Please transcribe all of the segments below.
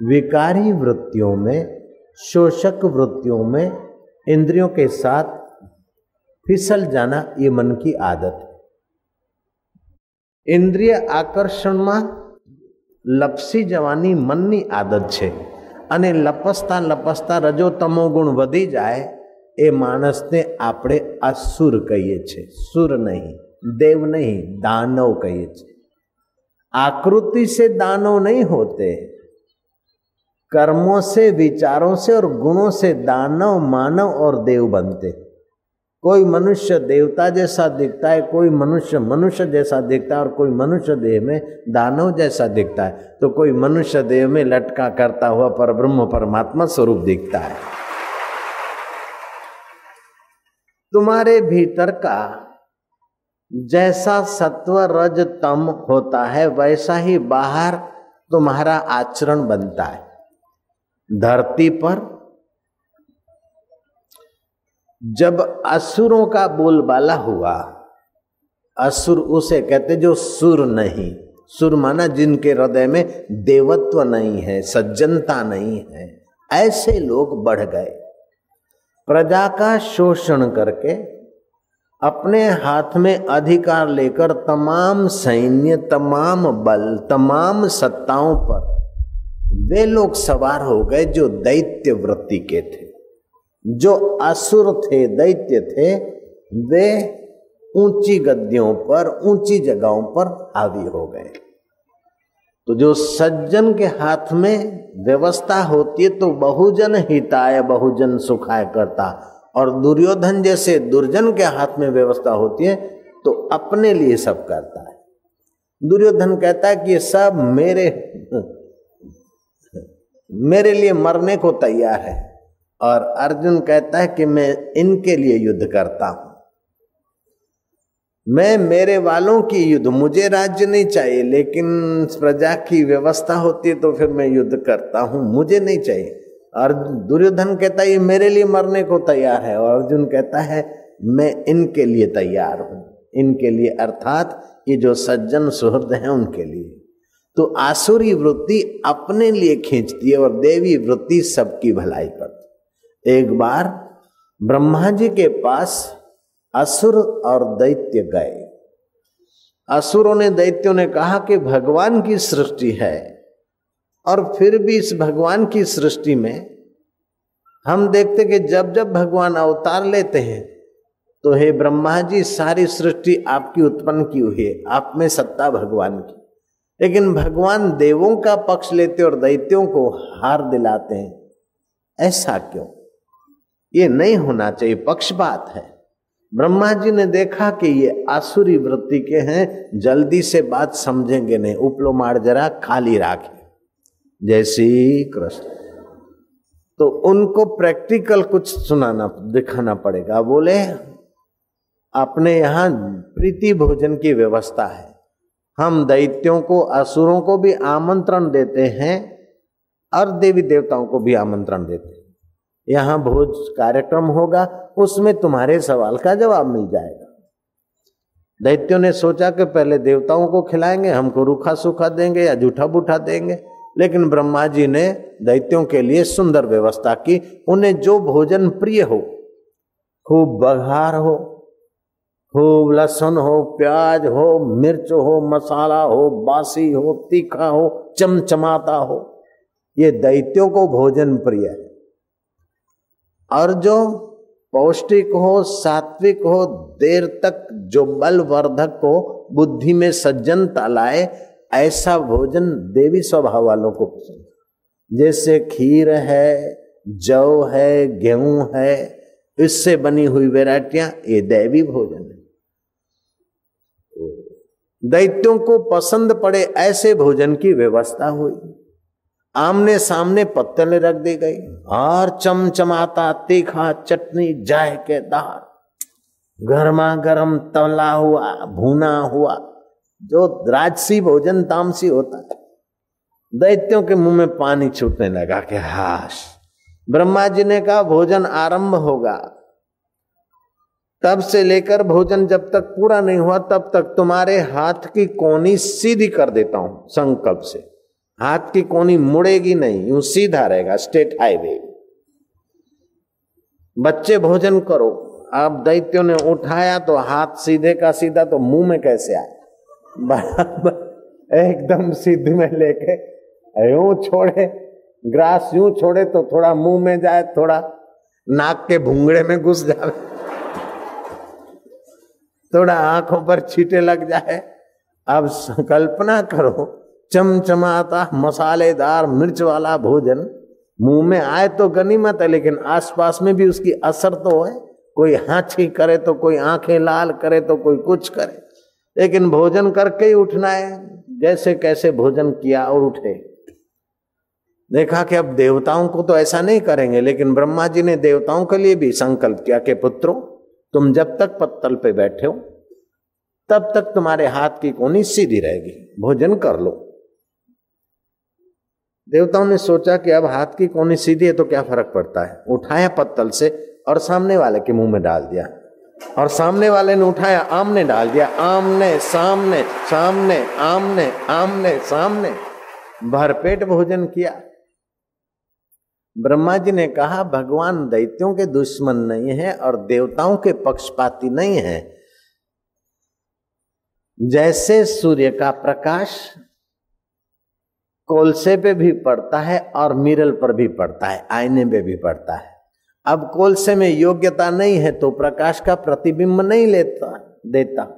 विकारी वृत्तियों में शोषक वृत्तियों में इंद्रियों के साथ फिसल जाना ये मन की आदत है ઇન્દ્રિય આકર્ષણમાં લપસી જવાની મનની આદત છે અને લપસતા લપસતા રજો તમો ગુણ વધી જાય એ માણસને આપણે અસુર કહીએ છીએ સુર નહીં देव नहीं दानव कहिए आकृति से दानव नहीं होते कर्मों से, विचारों से और गुणों से दानव, मानव और देव बनते। कोई मनुष्य देवता जैसा दिखता है, कोई मनुष्य मनुष्य जैसा दिखता है और कोई मनुष्य देह में दानव जैसा दिखता है तो कोई मनुष्य देह में लटका करता हुआ पर ब्रह्म परमात्मा स्वरूप दिखता है। तुम्हारे भीतर का जैसा सत्व रज तम होता है, वैसा ही बाहर तुम्हारा आचरण बनता है। धरती पर जब असुरों का बोलबाला हुआ, असुर उसे कहते जो सुर नहीं, सुर माना जिनके हृदय में देवत्व नहीं है, सज्जनता नहीं है, ऐसे लोग बढ़ गए। प्रजा का शोषण करके अपने हाथ में अधिकार लेकर तमाम सैन्य, तमाम बल, तमाम सत्ताओं पर वे लोग सवार हो गए जो दैत्य वृत्ति के थे। जो असुर थे, दैत्य थे, वे ऊँची गद्दियों पर, ऊँची जगहों पर हावी हो गए। तो जो सज्जन के हाथ में व्यवस्था होती है तो बहुजन हिताय, बहुजन सुखाय करता। और दुर्योधन जैसे दुर्जन के हाथ में व्यवस्था होती है तो अपने लिए सब करता है। दुर्योधन कहता है कि ये सब मेरे मेरे लिए मरने को तैयार है। और अर्जुन कहता है कि मैं इनके लिए युद्ध करता हूँ। मैं मेरे वालों की युद्ध, मुझे राज्य नहीं चाहिए, लेकिन प्रजा की व्यवस्था होती है तो फिर मैं युद्ध करता हूँ, मुझे नहीं चाहिए। और दुर्योधन कहता है, ये मेरे लिए मरने को तैयार है। और अर्जुन कहता है, मैं इनके लिए तैयार हूँ। इनके लिए, अर्थात ये जो सज्जन सुहृद हैं उनके लिए। तो आसुरी वृत्ति अपने लिए खींचती है और देवी वृत्ति सबकी भलाई करती एक बार ब्रह्मा जी के पास असुर और दैत्य गए। असुरों ने दैत्यों ने कहा कि भगवान की सृष्टि है और फिर भी इस भगवान की सृष्टि में हम देखते कि जब जब भगवान अवतार लेते हैं तो हे ब्रह्मा जी सारी सृष्टि आपकी उत्पन्न की हुई है। आप में सत्ता भगवान की। लेकिन भगवान देवों का पक्ष लेते और दैत्यों को हार दिलाते हैं। ऐसा क्यों? ये नहीं होना चाहिए पक्षपात है। ब्रह्मा जी ने देखा कि ये आसुरी वृत्ति के हैं, जल्दी से बात समझेंगे नहीं उपलो मार जरा खाली राखे। श्री कृष्ण तो उनको प्रैक्टिकल कुछ सुनाना, दिखाना पड़ेगा। बोले अपने यहाँ प्रीति भोजन की व्यवस्था है। हम दैत्यों को, असुरों को भी आमंत्रण देते हैं और देवी देवताओं को भी आमंत्रण देते हैं। यहाँ भोज कार्यक्रम होगा, उसमें तुम्हारे सवाल का जवाब मिल जाएगा। दैत्यों ने सोचा कि पहले देवताओं को खिलाएँगे, हमको रूखा सूखा देंगे या जूठा बूठा देंगे, लेकिन ब्रह्मा जी ने दैत्यों के लिए सुंदर व्यवस्था की, उन्हें जो भोजन प्रिय हो, खूब बघार हो खूब लहसुन हो, प्याज हो, मिर्च हो, मसाला हो, बासी हो, तीखा हो, चमचमाता हो। ये दैत्यों को भोजन प्रिय है। और जो पौष्टिक हो, सात्विक हो, देर तक जो बलवर्धक हो बुद्धि में सज्जनता लाए, ऐसा भोजन देवी स्वभाव वालों को पसंद जैसे खीर है जव है, गेहूँ है, इससे बनी हुई वेराइटियाँ ये दैवी भोजन है। दैत्यों को पसंद पड़े ऐसे भोजन की व्यवस्था हुई। आमने सामने पत्तले रख दी गई। और चमचमाता, तीखा चटनी, जाय के दार। गर्मा गर्म तला हुआ, भुना हुआ, जो राजसी भोजन तामसी होता है दैत्यों के मुँह में पानी छूटने लगा के हाश, ब्रह्मा जी ने कहा, भोजन आरंभ होगा। तब से लेकर भोजन जब तक पूरा नहीं हुआ, तब तक तुम्हारे हाथ की कोनी सीधी कर देता हूँ, संकल्प से। हाथ की कोनी मुड़ेगी नहीं, यूँ सीधा रहेगा स्टेट हाईवे। बच्चे भोजन करो अब दैत्यों ने उठाया तो हाथ सीधे का सीधा तो मुँह में कैसे आए? बराबर, एकदम सीधे में लेके, यूँ छोड़े, ग्रास यूँ छोड़े तो थोड़ा मुँह में जाए, थोड़ा नाक के भूंगड़े में घुस जाए थोड़ा आँखों पर छीटे लग जाए। अब कल्पना करो, चमचमाता मसालेदार मिर्च वाला भोजन। मुँह में आए तो गनीमत है लेकिन आसपास में भी उसकी असर तो है। कोई हाथी करे तो कोई आँखें लाल करे तो कोई कुछ करे। लेकिन भोजन करके ही उठना है, जैसे कैसे भोजन किया और उठे। देखा कि अब देवताओं को तो ऐसा नहीं करेंगे, लेकिन ब्रह्मा जी ने देवताओं के लिए भी संकल्प किया कि पुत्रों तुम जब तक पत्तल पे बैठे हो, तब तक तुम्हारे हाथ की कोनी सीधी रहेगी। भोजन कर लो। देवताओं ने सोचा कि अब हाथ की कोनी सीधी है तो क्या फ़र्क पड़ता है? उठाया पत्तल से और सामने वाले के मुँह में डाल दिया। और सामने वाले ने उठाया आमने डाल दिया। आमने सामने सामने आमने आमने सामने भरपेट भोजन किया। ब्रह्मा जी ने कहा, भगवान दैत्यों के दुश्मन नहीं है और देवताओं के पक्षपाती नहीं है। जैसे सूर्य का प्रकाश कोलसे पे भी पड़ता है और मिरल पर भी पड़ता है, आईने पे भी पड़ता है। अब कोलसे में योग्यता नहीं है तो प्रकाश का प्रतिबिंब नहीं लेता, देता।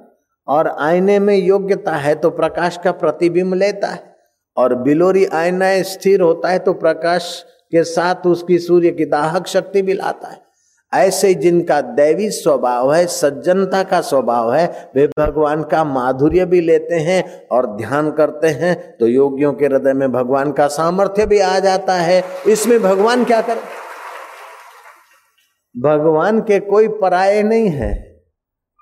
और आईने में योग्यता है तो प्रकाश का प्रतिबिंब लेता है। और बिलोरी आईना स्थिर होता है तो प्रकाश के साथ उसकी सूर्य की दाहक शक्ति भी लाता है। ऐसे जिनका दैवी स्वभाव है, सज्जनता का स्वभाव है, वे भगवान का माधुर्य भी लेते हैं और ध्यान करते हैं। तो योगियों के हृदय में भगवान का सामर्थ्य भी आ जाता है। इसमें भगवान क्या करे? भगवान के कोई पराये नहीं है।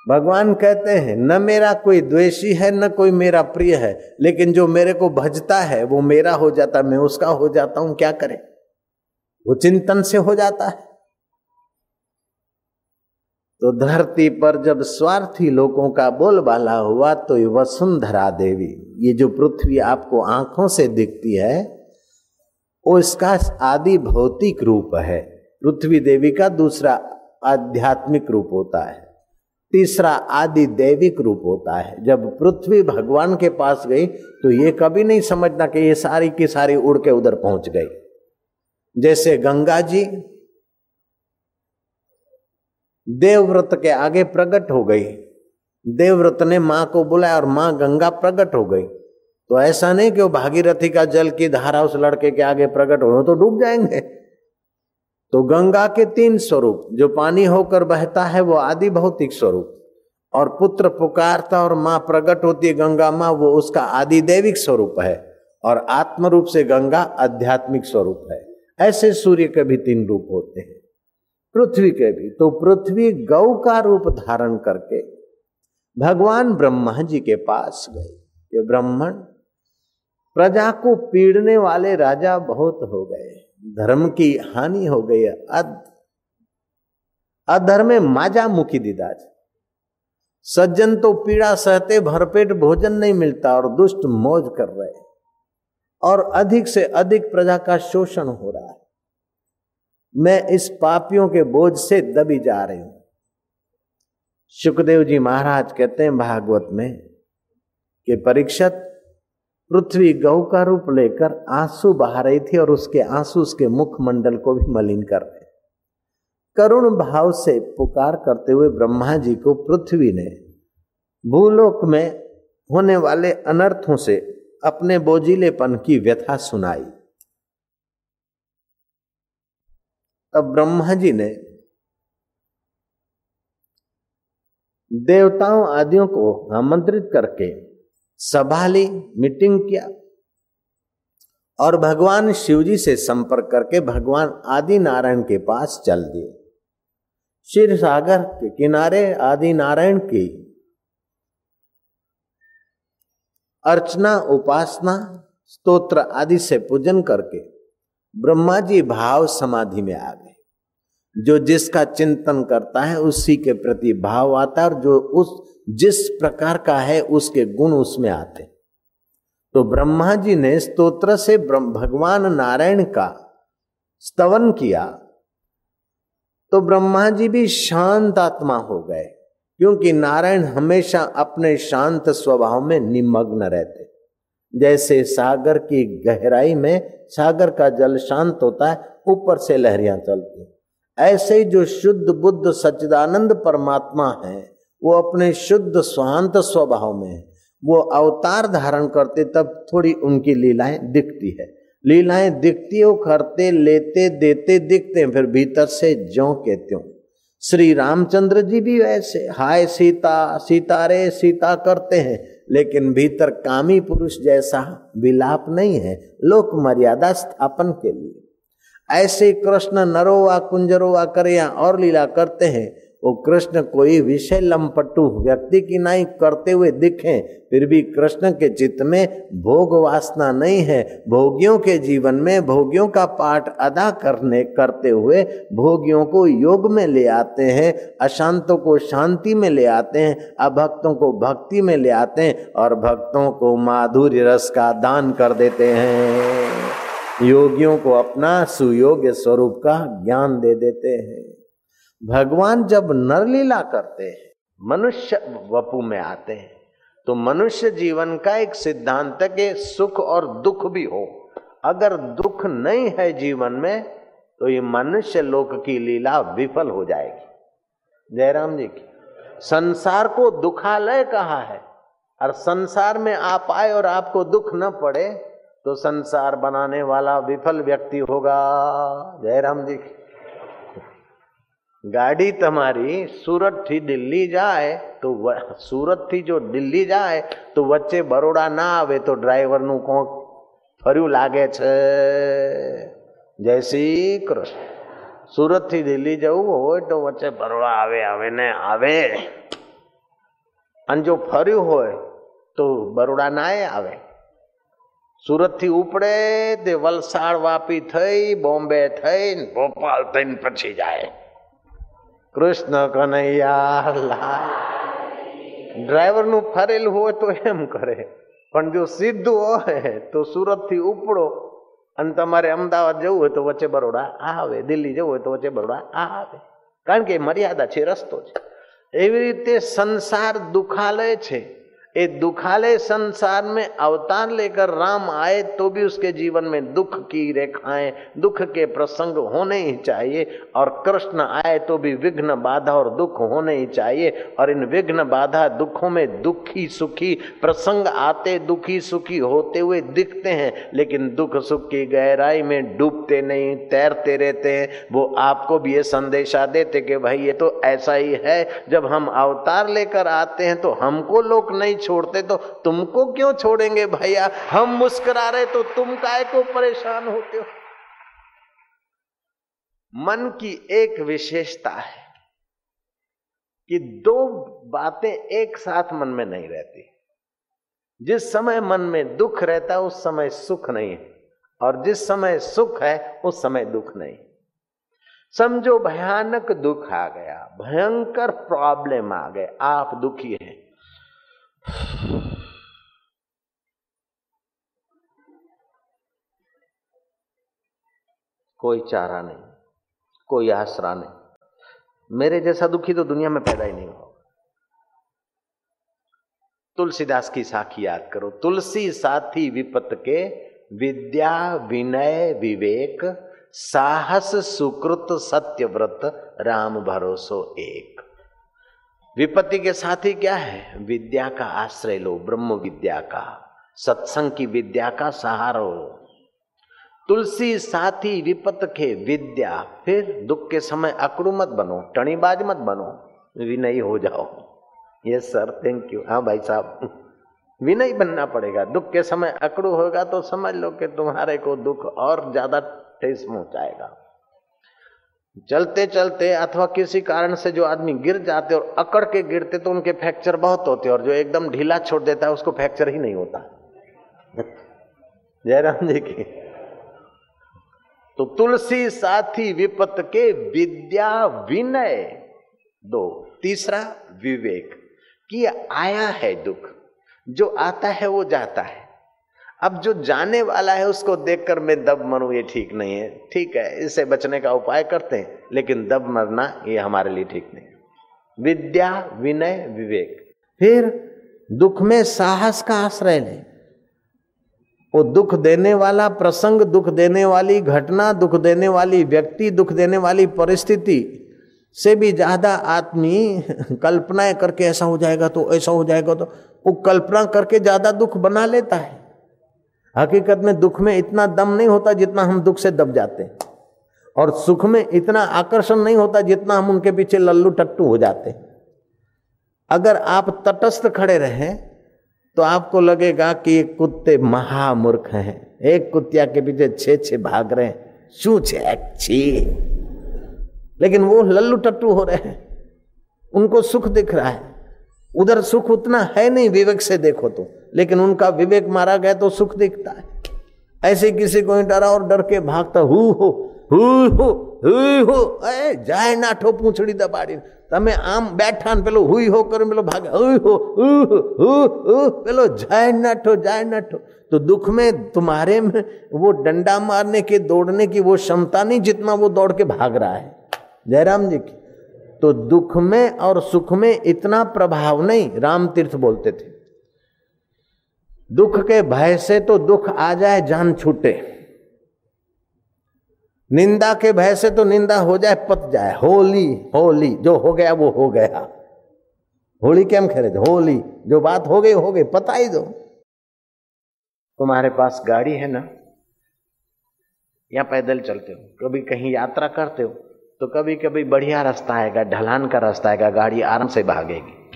भगवान कहते हैं, न मेरा कोई द्वेषी है, न कोई मेरा प्रिय है, लेकिन जो मेरे को भजता है, वो मेरा हो जाता, मैं उसका हो जाता हूँ, क्या करे? वो चिंतन से हो जाता है। तो धरती पर जब स्वार्थी लोगों का बोलबाला हुआ तो ये वसुंधरा देवी, ये जो पृथ्वी आपको आँखों से दिखती है, वो इसका आदि भौतिक रूप है। पृथ्वी देवी का दूसरा आध्यात्मिक रूप होता है। तीसरा आदि दैविक रूप होता है। जब पृथ्वी भगवान के पास गई तो ये कभी नहीं समझना कि ये सारी की सारी उड़ के उधर पहुँच गई। जैसे गंगा जी देवव्रत के आगे प्रकट हो गई। देवव्रत ने माँ को बुलाया और माँ गंगा प्रकट हो गई। तो ऐसा नहीं कि वो भागीरथी का जल की धारा उस लड़के के आगे प्रकट हो तो डूब जाएँगे। तो गंगा के तीन स्वरूप, जो पानी होकर बहता है, वो आदि भौतिक स्वरूप। और पुत्र पुकारता और माँ प्रकट होती है गंगा माँ, वो उसका आदि दैविक स्वरूप है। और आत्म रूप से गंगा आध्यात्मिक स्वरूप है। ऐसे सूर्य के भी तीन रूप होते हैं। पृथ्वी के भी। तो पृथ्वी गौ का रूप धारण करके भगवान ब्रह्मा जी के पास गए ये ब्राह्मण प्रजा को पीड़ने वाले राजा बहुत हो गए। धर्म की हानि हो गई। अध अधर्म माजा मुखी दीदाज। सज्जन तो पीड़ा सहते भरपेट भोजन नहीं मिलता और दुष्ट मौज कर रहे और अधिक से अधिक प्रजा का शोषण हो रहा है। मैं इस पापियों के बोझ से दबी जा रही हूँ। सुखदेव जी महाराज कहते हैं भागवत में कि परीक्षत पृथ्वी गौ का रूप लेकर आँसू बहा रही थी और उसके आँसू उसके मुखमंडल को भी मलिन कर रहे करुण भाव से पुकार करते हुए ब्रह्मा जी को पृथ्वी ने भूलोक में होने वाले अनर्थों से अपने बोझिलेपन की व्यथा सुनाई। तब ब्रह्मा जी ने देवताओं आदियों को आमंत्रित करके सभा ली, मीटिंग किया और भगवान शिव जी से संपर्क करके भगवान आदि नारायण के पास चल दिए। क्षीर सागर के किनारे आदि नारायण की अर्चना, उपासना, स्तोत्र आदि से पूजन करके ब्रह्मा जी भाव समाधि में आ गए। जो जिसका चिंतन करता है, उसी के प्रति भाव आता है और जो उस, जिस प्रकार का है, उसके गुण उसमें आते। तो ब्रह्मा जी ने स्तोत्र से भगवान नारायण का स्तवन किया तो ब्रह्मा जी भी शांत आत्मा हो गए। क्योंकि नारायण हमेशा अपने शांत स्वभाव में निमग्न रहते। जैसे सागर की गहराई में सागर का जल शांत होता है, ऊपर से लहरियाँ चलती ऐसे ही जो शुद्ध बुद्ध सच्चिदानंद परमात्मा है, वो अपने शुद्ध स्वांत स्वभाव में वो अवतार धारण करते, तब थोड़ी उनकी लीलाएँ दिखती है। लीलाएँ दिखती हो, करते, लेते, देते, दिखते हैं, फिर भीतर से जो कहते हो। श्री रामचंद्र जी भी वैसे। हाय सीता सीतारे सीता करते हैं, लेकिन भीतर कामी पुरुष जैसा विलाप नहीं है। लोक मर्यादा स्थापन के लिए। ऐसे कृष्ण नरोवा कुंजरोवा करे या और लीला करते हैं। वो कृष्ण कोई विषय लंपटू व्यक्ति की नहीं करते हुए दिखे, फिर भी कृष्ण के चित्त में भोग वासना नहीं है। भोगियों के जीवन में भोगियों का पाठ अदा करने, करते हुए भोगियों को योग में ले आते हैं, अशांतों को शांति में ले आते हैं, अभक्तों को भक्ति में ले आते हैं और भक्तों को माधुर्य रस का दान कर देते हैं। योगियों को अपना सुयोग्य स्वरूप का ज्ञान दे देते हैं। भगवान जब नरलीला करते हैं, मनुष्य वपु में आते हैं तो मनुष्य जीवन का एक सिद्धांत के सुख और दुख भी हो। अगर दुख नहीं है जीवन में तो ये मनुष्य लोक की लीला विफल हो जाएगी। जयराम जी की, संसार को दुखालय कहा है, और संसार में आप आए और आपको दुख न पड़े तो संसार बनाने वाला विफल व्यक्ति होगा। जयराम जी की ગાડી તમારી સુરતથી દિલ્હી જાય તો સુરતથી જો દિલ્હી જાય તો વચ્ચે બરોડા ના આવે તો ડ્રાઈવરનું કોણ ફર્યું લાગે છે? જય શ્રી કૃષ્ણ. સુરતથી દિલ્હી જવું હોય તો વચ્ચે બરોડા આવે આવે ને આવે. અને જો ફર્યું હોય તો બરોડા ના આવે. સુરતથી ઉપડે તે વલસાડ વાપી થઈ, બોમ્બે થઈ ભોપાલ થઈને પછી જાય. કૃષ્ણ કનૈયા ડ્રાઈવરનું ફરેલું હોય તો એમ કરે. પણ જો સીધું હોય તો સુરતથી ઉપડો અને તમારે અમદાવાદ જવું હોય તો વચ્ચે બરોડા આવે. દિલ્હી જવું હોય તો વચ્ચે બરોડા આવે. કારણ કે મર્યાદા છે, રસ્તો છે. એવી રીતે સંસાર દુખાલય છે. ये दुखाले संसार में अवतार लेकर राम आए तो भी उसके जीवन में दुख की रेखाएँ, दुख के प्रसंग होने ही चाहिए। और कृष्ण आए तो भी विघ्न बाधा और दुख होने ही चाहिए। और इन विघ्न बाधा दुखों में दुखी सुखी, प्रसंग आते दुखी सुखी होते हुए दिखते हैं। लेकिन दुख सुख की गहराई में डूबते नहीं, तैरते रहते हैं। वो आपको भी ये संदेशा देते कि भाई, ये तो ऐसा ही है। जब हम अवतार लेकर आते हैं तो हमको लोग नहीं छोड़ते तो तुमको क्यों छोड़ेंगे भैया? हम मुस्कुरा रहे तो तुम काय को परेशान होते हो? मन की एक विशेषता है कि दो बातें एक साथ मन में नहीं रहती। जिस समय मन में दुख रहता है, उस समय सुख नहीं है। और जिस समय सुख है, उस समय दुख नहीं। समझो, भयानक दुख आ गया, भयंकर प्रॉब्लम आ गए, आप दुखी हैं। कोई चारा नहीं, कोई आसरा नहीं। मेरे जैसा दुखी तो दुनिया में पैदा ही नहीं होगा। तुलसीदास की साखी याद करो, तुलसी साथी विपत के, विद्या, विनय, विवेक, साहस, सुकृत, सत्यव्रत, राम भरोसो एक। विपत्ति के साथ ही क्या है? विद्या का आश्रय लो, ब्रह्म विद्या का। सत्संग की विद्या का सहारा तुलसी साथी विपत के विद्या, फिर दुख के समय अकड़ू मत बनो, टणीबाज मत बनो, विनयी हो जाओ। यस सर थैंक यू हाँ भाई साहब, विनयी बनना पड़ेगा। दुख के समय अकड़ू होगा तो समझ लो कि तुम्हारे को दुख और ज़्यादा ठेस पहुंचाएगा चलते चलते अथवा किसी कारण से जो आदमी गिर जाते और अकड़ के गिरते तो उनके फ्रैक्चर बहुत होते और जो एकदम ढीला छोड़ देता है, उसको फ्रैक्चर ही नहीं होता। जयराम जी की। तो तुलसी साथी विपत के विद्या विनय दो। तीसरा विवेक कि आया है दुख, जो आता है वो जाता है। अब जो जाने वाला है उसको देखकर मैं दब मरू, ये ठीक नहीं है। ठीक है, इससे बचने का उपाय करते हैं, लेकिन दब मरना, ये हमारे लिए ठीक नहीं विद्या, विनय, विवेक। फिर दुख में साहस का आश्रय ले। वो दुख देने वाला प्रसंग, दुख देने वाली घटना, दुख देने वाली व्यक्ति, दुख देने वाली परिस्थिति से भी ज़्यादा आदमी कल्पनाएँ करके ऐसा हो जाएगा तो ऐसा हो जाएगा तो वो कल्पना करके ज़्यादा दुख बना लेता है। हकीकत में दुख में इतना दम नहीं होता जितना हम दुख से दब जाते हैं। और सुख में इतना आकर्षण नहीं होता जितना हम उनके पीछे लल्लू टट्टू हो जाते अगर आप तटस्थ खड़े रहें तो आपको लगेगा कि ये कुत्ते महामूर्ख हैं। एक कुत्तिया के पीछे छे छे भाग रहे हैं। शू छी। लेकिन वो लल्लू टट्टू हो रहे हैं। उनको सुख दिख रहा है। उधर सुख उतना है नहीं, विवेक से देखो तो। लेकिन उनका विवेक मारा गया तो सुख दिखता है ऐसे किसी को डरा और डर के भागता हु हो हु हो हु हो ए जाए नाठो पूछड़ी दबाड़ी તમે આમ બેઠા ને પેલું હુઈ હો કરે પેલો ભાગે હો પેલો જાય नठो जाए नठो तो दुख में तुम्हारे में वो डंडा मारने के दौड़ने की वो क्षमता नहीं जितना वो दौड़ के भाग रहा है जयराम जी की तो दुख में और सुख में इतना प्रभाव नहीं राम तीर्थ बोलते थे दुख के भय से तो दुख आ जाए, जान छूटे। निंदा के भय से तो निंदा हो जाए, पत जाए। होली होली, जो हो गया वो हो गया। होली क्या खेले होली, जो बात हो गई हो गई, पता ही दो। तुम्हारे पास गाड़ी है ना? या पैदल चलते हो? कभी कहीं यात्रा करते हो? तो कभी कभी बढ़िया रास्ता आएगा, ढलान का रास्ता आएगा, गाड़ी आराम से भागेगी।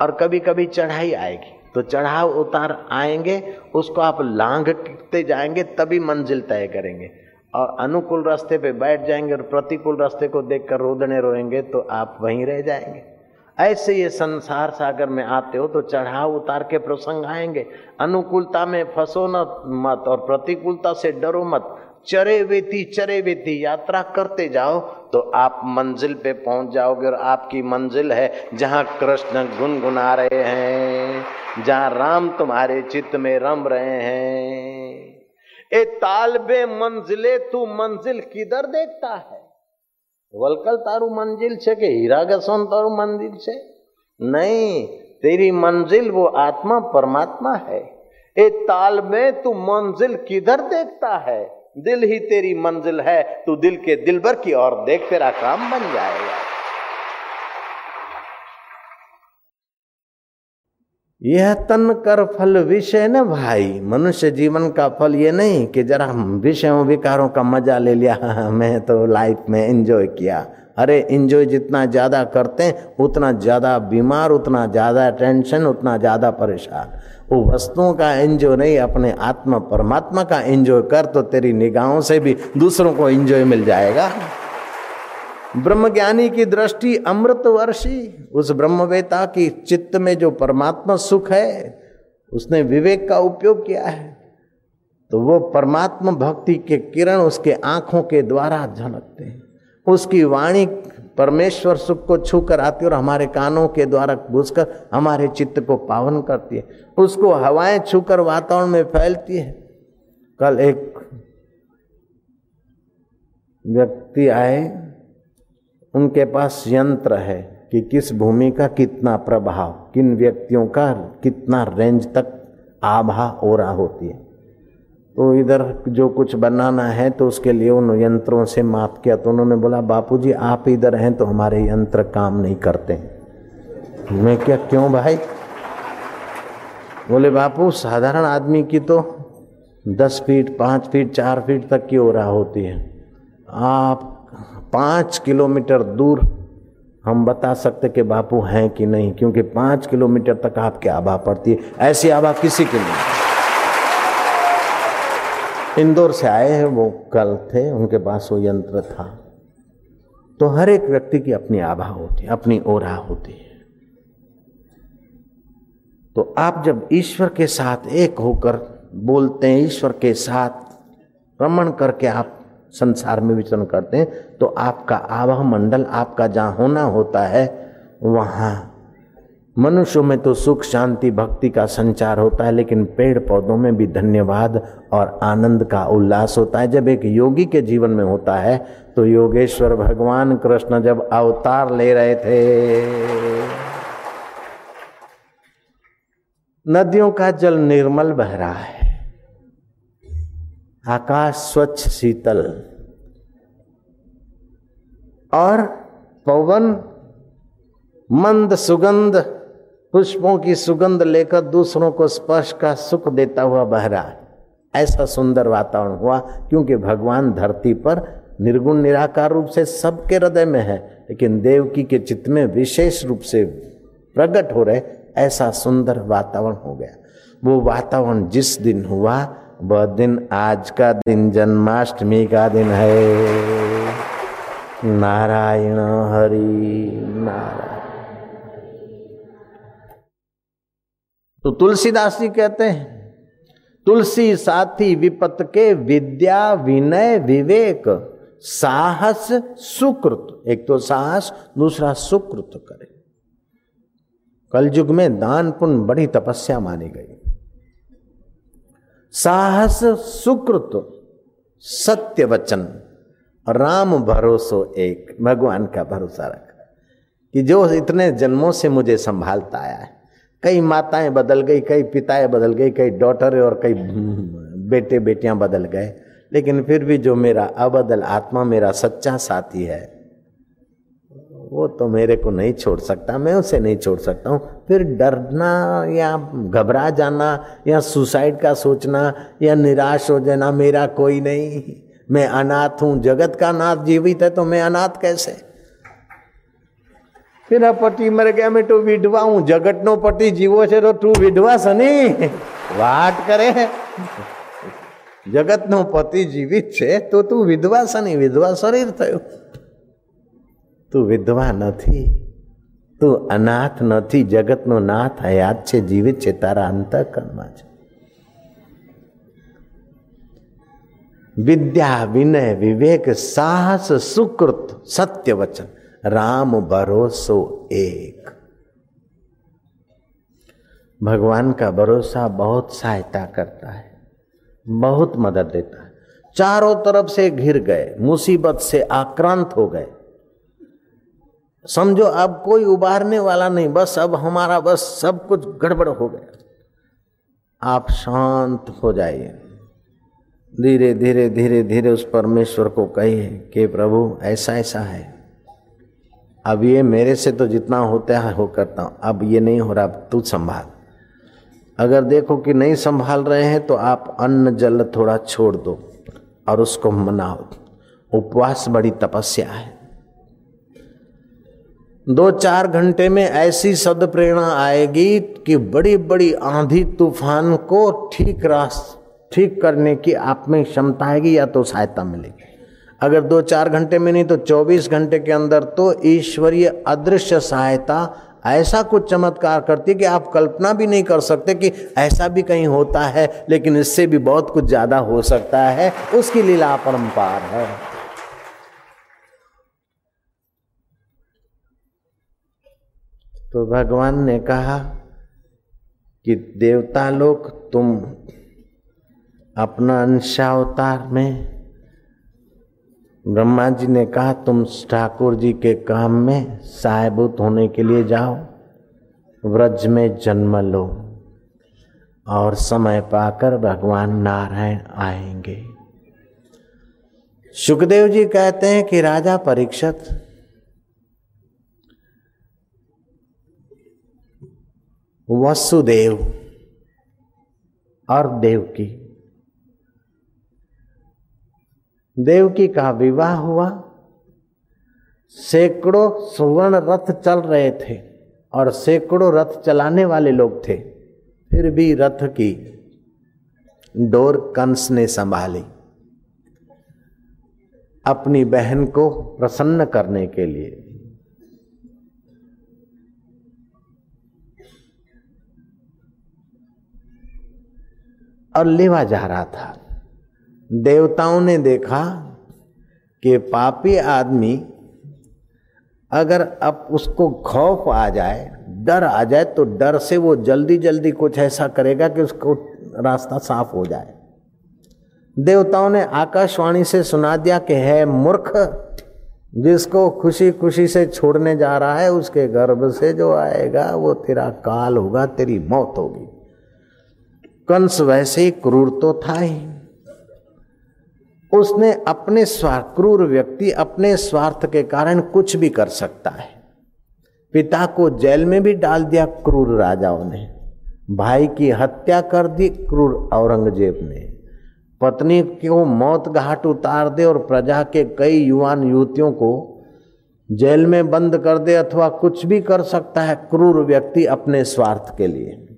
और कभी कभी चढ़ाई आएगी। तो चढ़ाव उतार आएँगे, उसको आप लांघते जाएँगे, तभी मंजिल तय करेंगे। और अनुकूल रास्ते पे बैठ जाएँगे और प्रतिकूल रास्ते को देखकर रोदने रोएँगे तो आप वहीं रह जाएँगे। ऐसे ये संसार सागर में आते हो तो चढ़ाव उतार के प्रसंग आएँगे। अनुकूलता में फंसो न मत और प्रतिकूलता से डरो मत। चरे वेती चरे वेती यात्रा करते जाओ तो आप मंजिल पे पहुँच जाओगे और आपकी मंजिल है जहाँ कृष्ण गुनगुना रहे हैं, जहाँ राम तुम्हारे चित्त में रम रहे हैं। ए तालबे मंजिले, तू मंजिल किधर देखता है? वलकल तारू मंजिल छे के हीरा गसन तारू मंजिल छे? नहीं, तेरी मंजिल वो आत्मा परमात्मा है। ए ताल में तू मंजिल किधर देखता है? दिल ही तेरी मंजिल है तू दिल के दिल भर की और देख तेरा काम बन जाएगा। यह तन कर फल विषय न भाई मनुष्य जीवन का फल ये नहीं कि जरा विषयों विकारों का मज़ा ले लिया। हाँ, मैं तो लाइफ में एंजॉय किया। अरे एंजॉय जितना ज़्यादा करते हैं उतना ज़्यादा बीमार उतना ज़्यादा टेंशन उतना ज़्यादा परेशान। वो वस्तुओं का एंजॉय नहीं, अपने आत्मा, परमात्मा का एंजॉय कर तो तेरी निगाहों से भी दूसरों को एंजॉय मिल जाएगा। ब्रह्मज्ञानी की दृष्टि अमृत वर्षी उस ब्रह्मवेता की चित्त में जो परमात्मा सुख है, उसने विवेक का उपयोग किया है। तो वो परमात्मा भक्ति के किरण उसके आँखों के द्वारा झलकते हैं। उसकी वाणी परमेश्वर सुख को छू कर आती है और हमारे कानों के द्वारा घुसकर हमारे चित्त को पावन करती है। उसको हवाएँ छूकर वातावरण में फैलती है। कल एक व्यक्ति आए, उनके पास यंत्र है कि किस भूमि का कितना प्रभाव, किन व्यक्तियों का कितना रेंज तक आभा ओरा होती है। तो इधर जो कुछ बनाना है तो उसके लिए उन यंत्रों से माप किया। तो उन्होंने बोला, बापूजी, आप इधर हैं तो हमारे यंत्र काम नहीं करते। मैं क्या, क्यों भाई? बोले, बापू, साधारण आदमी की तो दस फीट, पाँच फीट, चार फीट तक की ओरा होती है। आप पाँच किलोमीटर दूर, हम बता सकते कि बापू हैं कि नहीं? क्योंकि पाँच किलोमीटर तक आपकी आभा पड़ती है। ऐसी आभा किसी के नहीं। इंदौर से आए हैं, वो कल थे, उनके पास वो यंत्र था। तो हर एक व्यक्ति की अपनी आभा होती है, अपनी ओरा होती है। तो आप जब ईश्वर के साथ एक होकर बोलते हैं, ईश्वर के साथ रमण करके आप संसार में विचरण करते हैं तो आपका आवाह मंडल, आपका जहाँ होना होता है, वहाँ मनुष्यों में तो सुख, शांति, भक्ति का संचार होता है, लेकिन पेड़ पौधों में भी धन्यवाद और आनंद का उल्लास होता है। जब एक योगी के जीवन में होता है तो योगेश्वर भगवान कृष्ण जब अवतार ले रहे थे, नदियों का जल निर्मल बह रहा है, आकाश स्वच्छ, शीतल, और पवन मंद, सुगंध पुष्पों की सुगंध लेकर दूसरों को स्पर्श का सुख देता हुआ बह रहा है ऐसा सुंदर वातावरण हुआ क्योंकि भगवान धरती पर निर्गुण निराकार रूप से सबके हृदय में है, लेकिन देवकी के चित्त में विशेष रूप से प्रकट हो रहे ऐसा सुंदर वातावरण हो गया। वो वातावरण जिस दिन हुआ, वह दिन आज का दिन, जन्माष्टमी का दिन है। नारायण हरि नारायण। तो तुलसीदास जी कहते हैं, तुलसी साथी विपत के विद्या विनय विवेक, साहस सुकृत। एक तो साहस, दूसरा सुकृत करे। कलयुग में दान पुण्य बड़ी तपस्या मानी गई। साहस सुकृत, सत्य वचन, राम भरोसो एक। भगवान का भरोसा रखा कि जो इतने जन्मों से मुझे संभालता आया है। कई माताएँ बदल गई, कई पिताएँ बदल गई, कई डॉटर और कई बेटे बेटियाँ बदल गए। लेकिन फिर भी जो मेरा अबदल आत्मा, मेरा सच्चा साथी है, वो तो मेरे को नहीं छोड़ सकता, मैं उसे नहीं छोड़ सकता हूँ। फिर डरना या घबरा जाना या सुसाइड का सोचना या निराश हो जाना, मेरा कोई नहीं, मैं अनाथ हूँ, जगत का नाथ जीवित है तो मैं अनाथ कैसे? તેના પતિ મરે કે અમે તું વિધવા હું જગતનો પતિ જીવો છે તો તું વિધવા શની વાત કરે. જગતનો પતિ જીવિત છે તો તું વિધવા શની વિધવા શરીર થયું. તું વિધવા નથી. તું અનાથ નથી. જગતનો નાથ હયાત છે, જીવિત છે, તારા અંતઃકરણમાં છે. વિદ્યા, વિનય, વિવેક, સાહસ, સુકૃત સત્ય વચન राम भरोसो एक। भगवान का भरोसा बहुत सहायता करता है, बहुत मदद देता है। चारों तरफ़ से घिर गए, मुसीबत से आक्रांत हो गए। समझो, अब कोई उबारने वाला नहीं, बस अब हमारा, बस सब कुछ गड़बड़ हो गया। आप शांत हो जाइए। धीरे धीरे धीरे धीरे उस परमेश्वर को कहिए कि प्रभु, ऐसा ऐसा है। अब ये मेरे से तो जितना होता है वो करता हूँ। अब ये नहीं हो रहा, अब तू संभाल। अगर देखो कि नहीं संभाल रहे हैं तो आप अन्न जल थोड़ा छोड़ दो और उसको मनाओ। उपवास बड़ी तपस्या है। दो चार घंटे में ऐसी सद प्रेरणा आएगी कि बड़ी बड़ी आंधी तूफ़ान को ठीक रास, ठीक करने की आप में क्षमता आएगी, या तो सहायता मिलेगी। अगर दो चार घंटे में नहीं तो चौबीस घंटे के अंदर तो ईश्वरीय अदृश्य सहायता ऐसा कुछ चमत्कार करती कि आप कल्पना भी नहीं कर सकते कि ऐसा भी कहीं होता है, लेकिन इससे भी बहुत कुछ ज़्यादा हो सकता है। उसकी लीला परंपार है। तो भगवान ने कहा कि देवता लोग तुम अपना अंशावतार में ब्रह्मा जी ने कहा, तुम ठाकुर जी के काम में सहायभूत होने के लिए जाओ, व्रज में जन्म लो और समय पाकर भगवान नारायण आएँगे। सुखदेव जी कहते हैं कि, राजा परीक्षित, वसुदेव और देवकी देवकी का विवाह हुआ। सैकड़ों सुवर्ण रथ चल रहे थे और सैकड़ों रथ चलाने वाले लोग थे। फिर भी रथ की डोर कंस ने संभाली। अपनी बहन को प्रसन्न करने के लिए। और लेवा जा रहा था। देवताओं ने देखा कि पापी आदमी अगर अब उसको खौफ आ जाए, डर आ जाए तो डर से वो जल्दी जल्दी कुछ ऐसा करेगा कि उसको रास्ता साफ़ हो जाए। देवताओं ने आकाशवाणी से सुना दिया कि है मूर्ख, जिसको खुशी खुशी से छोड़ने जा रहा है, उसके गर्भ से जो आएगा, वो तेरा काल होगा, तेरी मौत होगी। कंस वैसे ही क्रूर तो था ही। उसने अपने स्वार्थ क्रूर व्यक्ति अपने स्वार्थ के कारण कुछ भी कर सकता है। पिता को जेल में भी डाल दिया क्रूर राजाओं ने। भाई की हत्या कर दी क्रूर औरंगज़ेब ने। पत्नी को मौत घाट उतार दे और प्रजा के कई युवान युवतियों को जेल में बंद कर दे अथवा कुछ भी कर सकता है क्रूर व्यक्ति अपने स्वार्थ के लिए।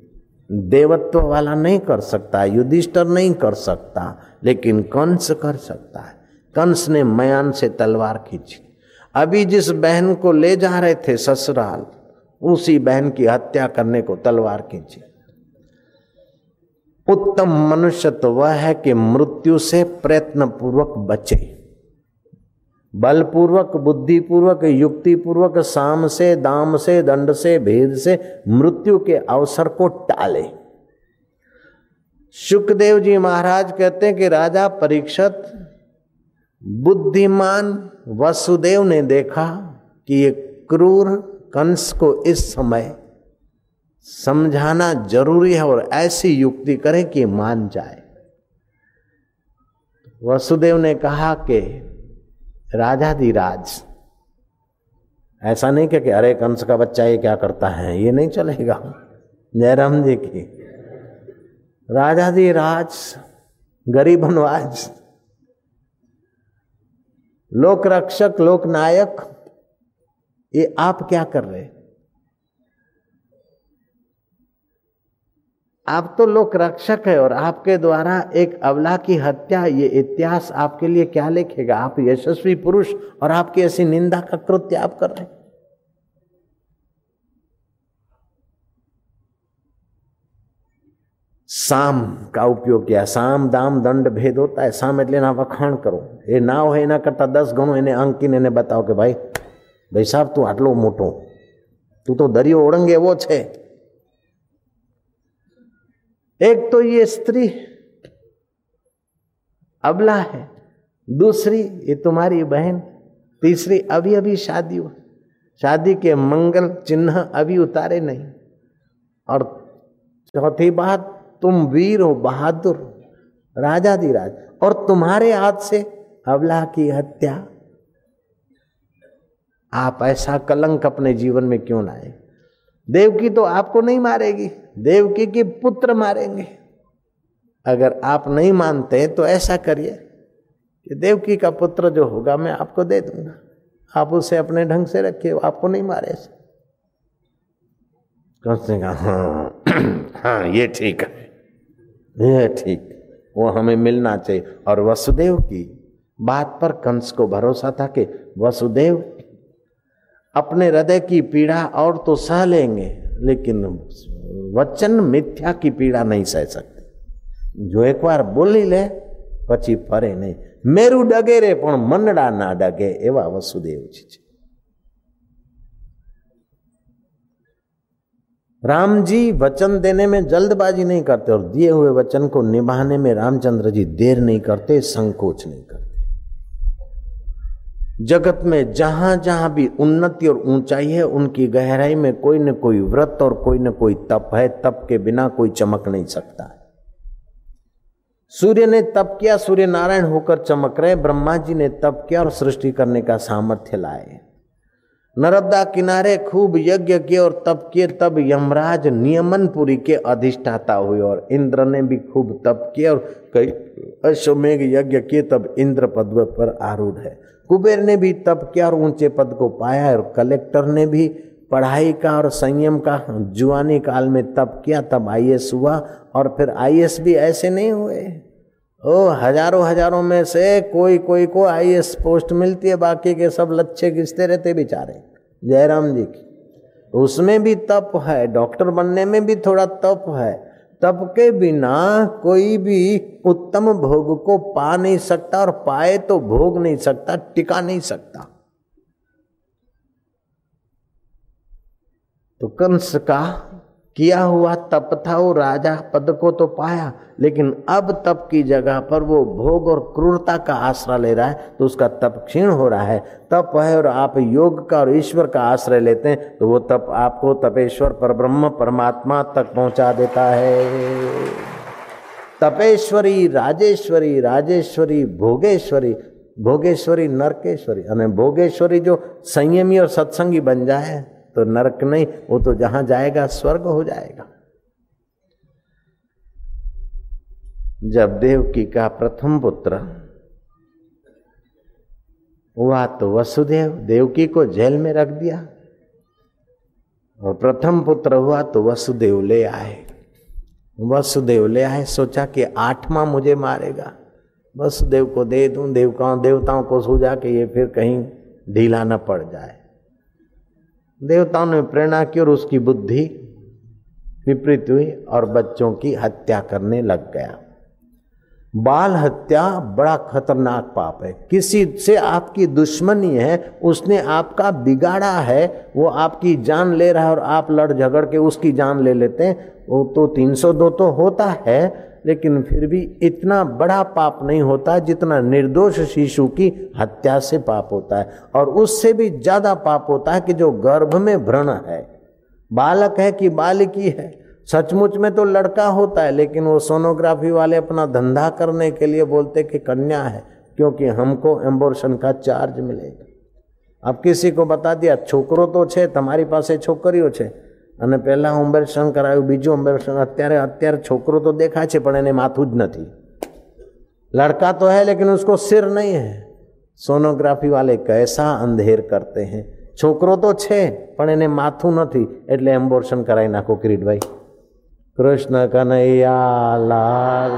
देवत्व वाला नहीं कर सकता, युधिष्ठर नहीं कर सकता, लेकिन कंस कर सकता है। कंस ने मयान से तलवार खींची। अभी जिस बहन को ले जा रहे थे ससुराल, उसी बहन की हत्या करने को तलवार खींची। उत्तम मनुष्य तो वह है कि मृत्यु से प्रयत्न पूर्वक बचे। बलपूर्वक, बुद्धिपूर्वक, युक्तिपूर्वक, साम से, दाम से, दंड से, भेद से, मृत्यु के अवसर को टाले। सुखदेव जी महाराज कहते हैं कि राजा परीक्षत, बुद्धिमान वसुदेव ने देखा कि ये क्रूर कंस को इस समय समझाना ज़रूरी है और ऐसी युक्ति करे कि मान जाए। वसुदेव ने कहा कि राजा दी राज ऐसा नहीं कि अरे कंस का बच्चा ये क्या करता है? ये नहीं चलेगा। जयराम जी की। राजा दी राज गरीब अनुवाज लोक रक्षक लोक नायक ये आप क्या कर रहे आप तो लोक रक्षक है और आपके द्वारा एक अवला की हत्या ये इतिहास आपके लिए क्या लिखेगा आप यशस्वी पुरुष और आपकी ऐसी निंदा का कृत्य आप कर रहे साम का उपयोग किया साम दाम दंड भेद होता है साम એટલે ના વખાણ કરો એ ના હોય એના કરતા દસ ગણું એને અંકીને એને બતાવો કે ભાઈ ભાઈ સાહેબ તું આટલો મોટો તું તો દરિયો ઓળંગે એવો છે एक तो ये स्त्री अबला है, दूसरी ये तुम्हारी बहन, तीसरी अभी अभी शादी हुआ। शादी के मंगल चिन्ह अभी उतारे नहीं। और चौथी बात, तुम वीर हो, बहादुर राजा दी राज और तुम्हारे हाथ से अबला की हत्या। आप ऐसा कलंक अपने जीवन में क्यों लाए? देवकी तो आपको नहीं मारेगी, देवकी के पुत्र मारेंगे। अगर आप नहीं मानते तो ऐसा करिए कि देवकी का पुत्र जो होगा, मैं आपको दे दूँगा। आप उसे अपने ढंग से रखिए आपको नहीं मारे ऐसे। कंस कहा हाँ हाँ ये ठीक है, ये ठीक, वो हमें मिलना चाहिए। और वसुदेव की बात पर कंस को भरोसा था कि वसुदेव अपने हृदय की पीड़ा और तो सह लेंगे लेकिन वचन मिथ्या की पीड़ा नहीं सह सकते जो एक बार बोली ले પછી ફરે નહીં મેરું ડગે રે પણ મનડા ના ડગે એવા વસુદેવજી છે राम जी वचन देने में जल्दबाजी नहीं करते और दिए हुए वचन को निभाने में रामचंद्र जी देर नहीं करते संकोच नहीं करते जगत में जहाँ जहाँ भी उन्नति और ऊंचाई है, उनकी गहराई में कोई न कोई व्रत और कोई न कोई तप है। तप के बिना कोई चमक नहीं सकता। है सूर्य ने तप किया, सूर्य नारायण होकर चमक रहे। ब्रह्मा जी ने तप किया और सृष्टि करने का सामर्थ्य लाए। नर्मदा किनारे खूब यज्ञ किए और तप किए। तब यमराज नियमनपुरी के अधिष्ठाता हुए और इंद्र ने भी खूब तप किए और कई अश्वमेघ यज्ञ किए। तब इंद्र पद पर आरूढ़ है। कुबेर ने भी तप किया और ऊँचे पद को पाया और कलेक्टर ने भी पढ़ाई का और संयम का जुआनी काल में तप किया। तब आई हुआ और फिर आई भी ऐसे नहीं हुए। ओ, हज़ारों हज़ारों में से कोई कोई को आई पोस्ट मिलती है, बाकी के सब लच्छे घिसते रहते बेचारे। जयराम जी की। उसमें भी तप है, डॉक्टर बनने में भी थोड़ा तप है। तप के बिना कोई भी उत्तम भोग को पा नहीं सकता और पाए तो भोग नहीं सकता, टिका नहीं सकता। तो कंस का किया हुआ तप था, वो राजा पद को तो पाया, लेकिन अब तप की जगह पर वो भोग और क्रूरता का आश्रय ले रहा है तो उसका तप क्षीण हो रहा है। तप है और आप योग का और ईश्वर का आश्रय लेते हैं तो वो तप आपको तपेश्वर पर ब्रह्म परमात्मा तक पहुँचा देता है। तपेश्वरी, राजेश्वरी राजेश्वरी, भोगेश्वरी भोगेश्वरी, नरकेश्वरी અને भोगेश्वरी जो संयमी और सत्संगी बन जाए। तो नरक नहीं, वो तो जहाँ जाएगा, स्वर्ग हो जाएगा। जब देवकी का प्रथम पुत्र हुआ तो वसुदेव देवकी को जेल में रख दिया। और प्रथम पुत्र हुआ तो वसुदेव ले आए। वसुदेव ले आए, सोचा कि आठवां मुझे मारेगा। वसुदेव को दे दूँ, देवकाओं, देवताओं को सूझा कि ये फिर कहीं ढीला न पड़ जाए। देवताओं ने प्रेरणा की और उसकी बुद्धि विपरीत हुई और बच्चों की हत्या करने लग गया। बाल हत्या बड़ा खतरनाक पाप है। किसी से आपकी दुश्मनी है, उसने आपका बिगाड़ा है, वो आपकी जान ले रहा है और आप लड़ झगड़ के उसकी जान ले लेते हैं, वो तो 302 तो होता है लेकिन फिर भी इतना बड़ा पाप नहीं होता जितना निर्दोष शिशु की हत्या से पाप होता है और उससे भी ज्यादा पाप होता है कि जो गर्भ में व्रण है बालक है कि बालिकी है सचमुच में तो लड़का होता है लेकिन वो सोनोग्राफी वाले अपना धंधा करने के लिए बोलते कि कन्या है क्योंकि हमको एम्बोर्शन का चार्ज मिलेगा अब किसी को बता दिया छोकरो तो છે તમારી પાસે છોકરીઓ છે અને પહેલાં ઓમ્બેરસન કરાયું બીજું ઓમ્બેરસન અત્યારે અત્યારે છોકરો તો દેખાય છે પણ એને માથું જ નથી लड़का तो है लेकिन उसको सिर नहीं है સોનોગ્રાફી વાલે કૈસા અંધેર કરતે હે છોકરો તો છે પણ એને માથું નથી એટલે એમ્બોર્શન કરાવી નાખો કિરીટભાઈ કૃષ્ણ કનૈયા લાલ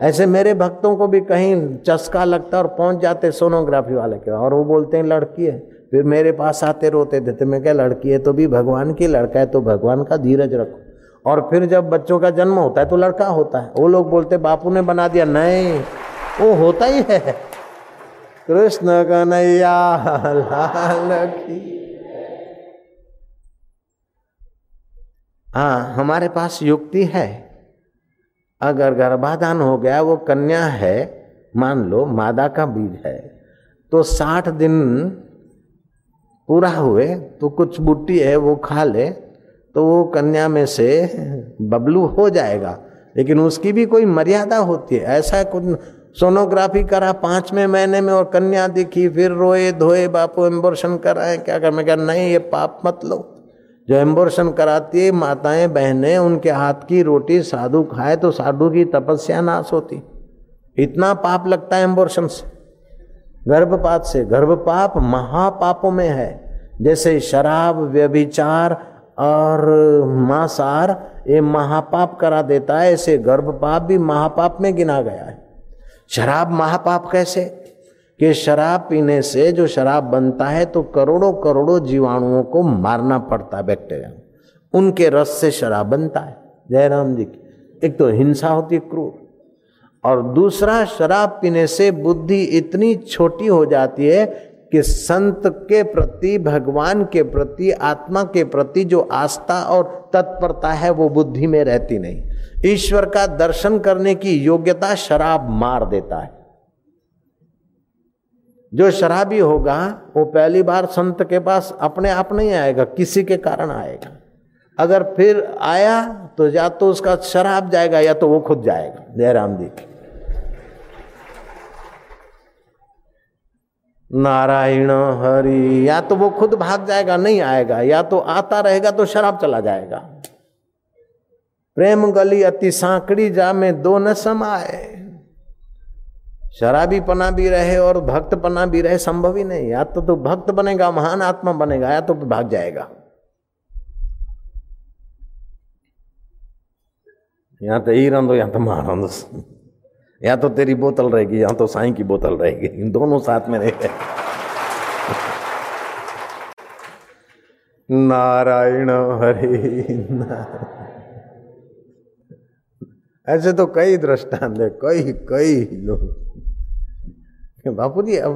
ऐसे मेरे भक्तों को भी कहीं चस्का लगता और पहुँच जाते सोनोग्राफी वाले के और वो बोलते हैं लड़की है फिर मेरे पास आते रोते थे तो मैं क्या लड़की है तो भी भगवान की, लड़का है तो भगवान का धीरज रखो। और फिर जब बच्चों का जन्म होता है तो लड़का होता है। वो लोग बोलते, बापू ने बना दिया। नहीं, वो होता ही है। कृष्ण कन्हैया, लाल की। हाँ हमारे पास युक्ति है। अगर गर्भाधान हो गया, वो कन्या है, मान लो, मादा का बीज है तो साठ दिन पूरा हुए तो कुछ बुट्टी है वो खा ले तो वो कन्या में से बबलू हो जाएगा। लेकिन उसकी भी कोई मर्यादा होती है। ऐसा कुछ सोनोग्राफी करा, पाँचवें महीने में और कन्या दिखी, फिर रोए, धोए, बापू एम्बोर्शन कराए, क्या कर, मैं क्या नहीं, ये पाप मत लो। जो एम्बोर्शन कराती है, माताएँ, बहनें, उनके हाथ की रोटी साधु खाए तो साधु की तपस्या नाश होती। इतना पाप लगता है एम्बोर्शन से। गर्भपात से। गर्भपाप महापापों में है। जैसे शराब, व्यभिचार और मांसार ये महापाप करा देता है। ऐसे गर्भपाप भी महापाप में गिना गया है। शराब महापाप कैसे? कि शराब पीने से जो शराब बनता है तो करोड़ों करोड़ों जीवाणुओं को मारना पड़ता है, बैक्टीरिया। उनके रस से शराब बनता है। जयराम जी की। एक तो हिंसा होती है, क्रूर। और दूसरा, शराब पीने से बुद्धि इतनी छोटी हो जाती है कि संत के प्रति, भगवान के प्रति, आत्मा के प्रति जो आस्था और तत्परता है, वो बुद्धि में रहती नहीं। ईश्वर का दर्शन करने की योग्यता शराब मार देता है। जो शराबी होगा, वो पहली बार संत के पास अपने आप नहीं आएगा, किसी के कारण आएगा। अगर फिर आया तो या तो उसका शराब जाएगा, या तो वो खुद जाएगा। जयराम जी। की नारायण हरि। या तो वो खुद भाग जाएगा, नहीं आएगा। या तो आता रहेगा तो शराब चला जाएगा। प्रेम गली अति सांकड़ी जा में दो न समाए शराबी पना भी रहे और भक्त पना भी रहे, संभव ही नहीं। या तो तू तो भक्त बनेगा, महान आत्मा बनेगा, या तो भाग जाएगा। या तो ही रंदो या तो मार या तो तेरी बोतल रहेगी या तो साई की बोतल रहेगी। इन दोनों साथ में रहेगा नारायण हरि ऐसे तो कई दृष्टांत है कई कई लोग। बापू जी अब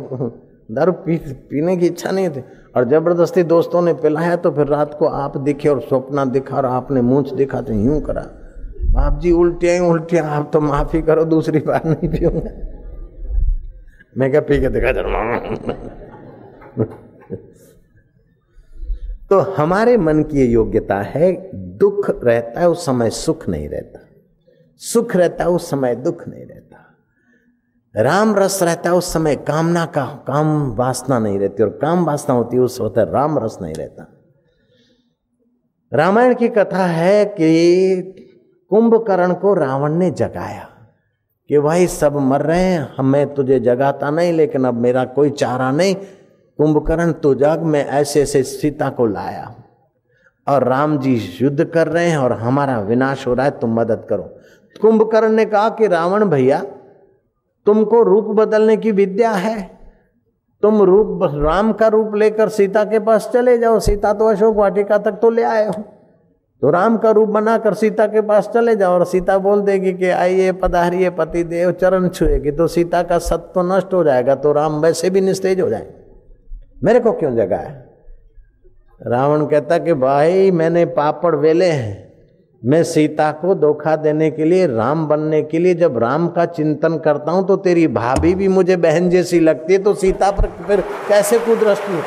दारू पी, पीने की इच्छा नहीं थी। और ज़बरदस्ती दोस्तों ने पिलाया तो फिर रात को आप दिखे और सपना दिखा और आपने मूछ दिखा तो यूँ करा। बाप जी उल्टिया ही उल्टिया, आप तो माफ़ी करो, दूसरी बार नहीं पियूँगा मैं क्या पी के दिखा तो हमारे मन की योग्यता है, दुख रहता है, उस समय सुख नहीं रहता। सुख रहता है, उस समय दुख नहीं रहता। राम रस रहता है, उस समय कामना का, काम वासना नहीं रहती, और काम वासना होती है, उस वक्त राम रस नहीं रहता। रामायण की कथा है कि कुंभकर्ण को रावण ने जगाया कि भाई सब मर रहे हैं, हमें तुझे जगाता नहीं, लेकिन अब मेरा कोई चारा नहीं। कुंभकर्ण तो जग, मैं ऐसे ऐसे सीता को लाया। और राम जी युद्ध कर रहे हैं और हमारा विनाश हो रहा है, तुम मदद करो। कुंभकर्ण ने कहा कि रावण भैया, तुमको रूप बदलने की विद्या है। तुम रूप, राम का रूप लेकर सीता के पास चले जाओ। सीता तो अशोक वाटिका तक तो ले आए हो। तो राम का रूप बनाकर सीता के पास चले जाओ और सीता बोल देगी कि आइए पधारिए, पति देव चरण छुएगी तो सीता का सत्व नष्ट हो जाएगा तो राम वैसे भी निस्तेज हो जाए मेरे को क्यों जगा है? रावण कहता कि भाई, मैंने पापड़ वेले हैं। मैं सीता को धोखा देने के लिए, राम बनने के लिए जब राम का चिंतन करता हूँ तो तेरी भाभी भी मुझे बहन जैसी लगती है तो सीता पर फिर कैसे कुदृष्टि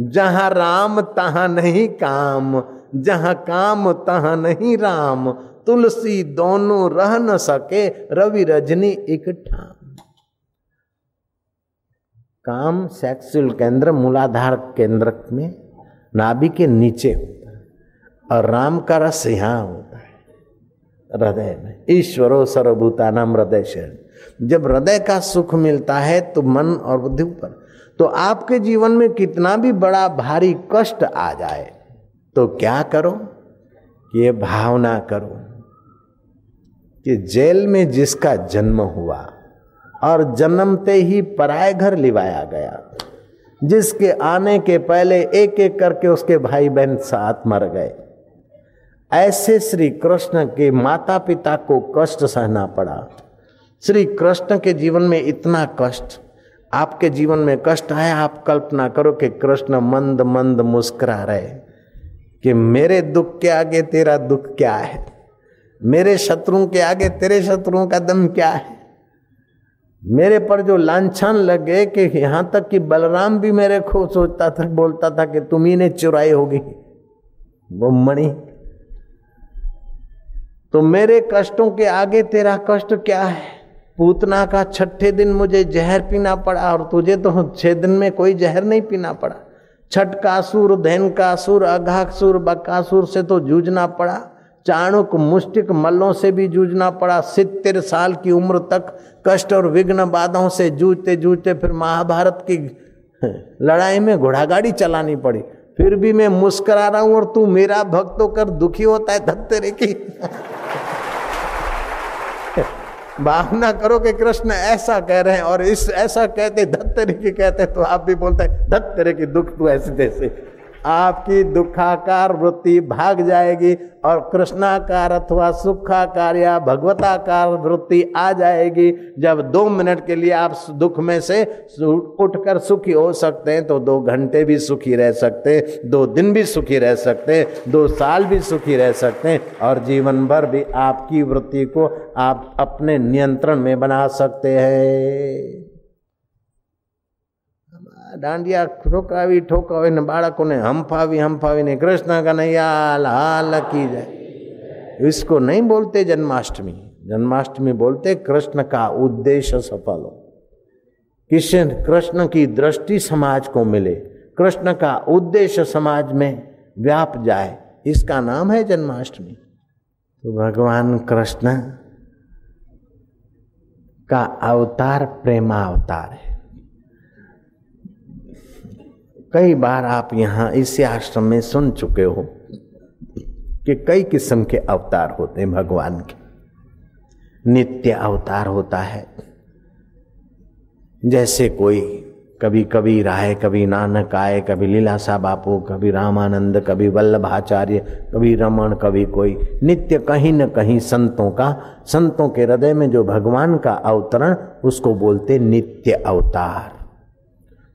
जहाँ राम, तहां नहीं काम। जहाँ काम, तहां नहीं राम। तुलसी दोनों रह न सके, रवि रजनी एक ठाम। काम सेक्सुअल केंद्र, मूलाधार केंद्र में नाभि के नीचे होता है और राम का रस यहाँ होता है हृदय में। ईश्वरों ईश्वरो सर्वभूतानाम हृदय शरण। जब हृदय का सुख मिलता है तो मन और बुद्धि ऊपर तो आपके जीवन में कितना भी बड़ा भारी कष्ट आ जाए तो क्या करो? ये भावना करो कि जेल में जिसका जन्म हुआ और जन्मते ही पराय घर लिवाया गया, जिसके आने के पहले एक एक करके उसके भाई बहन साथ मर गए। ऐसे श्री कृष्ण के माता पिता को कष्ट सहना पड़ा। श्री कृष्ण के जीवन में इतना कष्ट आपके जीवन में कष्ट आया आप कल्पना करो कि कृष्ण मंद मंद मुस्कुरा रहे कि मेरे दुख के आगे तेरा दुख क्या है? मेरे शत्रुओं के आगे तेरे शत्रुओं का दम क्या है? मेरे पर जो लाछन लगे कि यहाँ तक कि बलराम भी मेरे को सोचता था, बोलता था कि तुम ही ने चुराई होगी। वो मणि तो मेरे कष्टों के आगे तेरा कष्ट क्या है? पूतना का छठे दिन मुझे जहर पीना पड़ा और तुझे तो छह दिन में कोई जहर नहीं पीना पड़ा। छठ का सुर धैन का सुर अघासुर बकासुर से तो जूझना पड़ा। चाणुक, मुष्टिक मल्लों से भी जूझना पड़ा। सितर साल की उम्र तक कष्ट और विघ्न बाधाओं से जूझते जूझते फिर महाभारत की लड़ाई में घोड़ागाड़ी चलानी पड़ी। फिर भी मैं मुस्करा रहा हूँ और तू मेरा भक्त होकर दुखी होता है धत्तेरे की। भावना करो कि कृष्ण ऐसा कह रहे हैं और इस ऐसा कहते धत्तरे की कहते तो आप भी बोलते हैं, धत्तरे की दुख तू ऐसे तैसे आपकी दुखाकार वृत्ति भाग जाएगी और कृष्णाकार अथवा सुखाकार या भगवताकार वृत्ति आ जाएगी। जब दो मिनट के लिए आप दुख में से उठकर सुखी हो सकते हैं तो दो घंटे भी सुखी रह सकते हैं, दो दिन भी सुखी रह सकते हैं, दो साल भी सुखी रह सकते हैं और जीवन भर भी आपकी वृत्ति को आप अपने नियंत्रण में बना सकते हैं। દાંડિયા ઠોકાવી ઠોકાવી ને બાળકોને હંફાવી હંફાવીને કૃષ્ણ કનૈયા લાલ की जाए इसको नहीं बोलते जन्माष्टमी जन्माष्टमी बोलते कृष्ण का उद्देश्य सफल हो किशन कृष्ण की दृष्टि समाज को मिले कृष्ण का उद्देश्य समाज में व्याप जाए इसका नाम है जन्माष्टमी तो भगवान कृष्ण का अवतार प्रेमा अवतार है कई बार आप यहाँ इसी आश्रम में सुन चुके हो कि कई किस्म के अवतार होते हैं भगवान के। नित्य अवतार होता है। जैसे कोई कभी कभी राय, कभी नानक आए, कभी लीलासा बापू, कभी रामानंद, कभी वल्लभाचार्य, कभी रमन कभी कोई। नित्य कहीं न कहीं संतों का, संतों के हृदय में जो भगवान का अवतरण, उसको बोलते नित्य अवतार।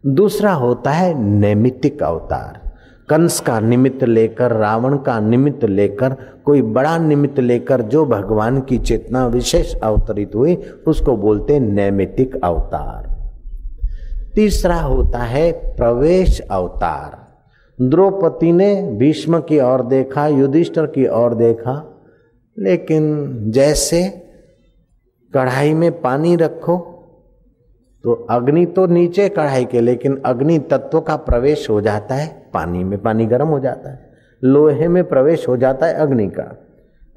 दूसरा होता है नैमित्तिक अवतार। कंस का निमित्त लेकर, रावण का निमित्त लेकर, कोई बड़ा निमित्त लेकर जो भगवान की चेतना विशेष अवतरित हुई, उसको बोलते नैमित्तिक अवतार। तीसरा होता है प्रवेश अवतार। द्रौपदी ने भीष्म की ओर देखा, युधिष्ठर की ओर देखा, लेकिन जैसे कढ़ाई में पानी रखो तो अग्नि तो नीचे कढ़ाई के, लेकिन अग्नि तत्व का प्रवेश हो जाता है। पानी में पानी गर्म हो जाता है। लोहे में प्रवेश हो जाता है अग्नि का।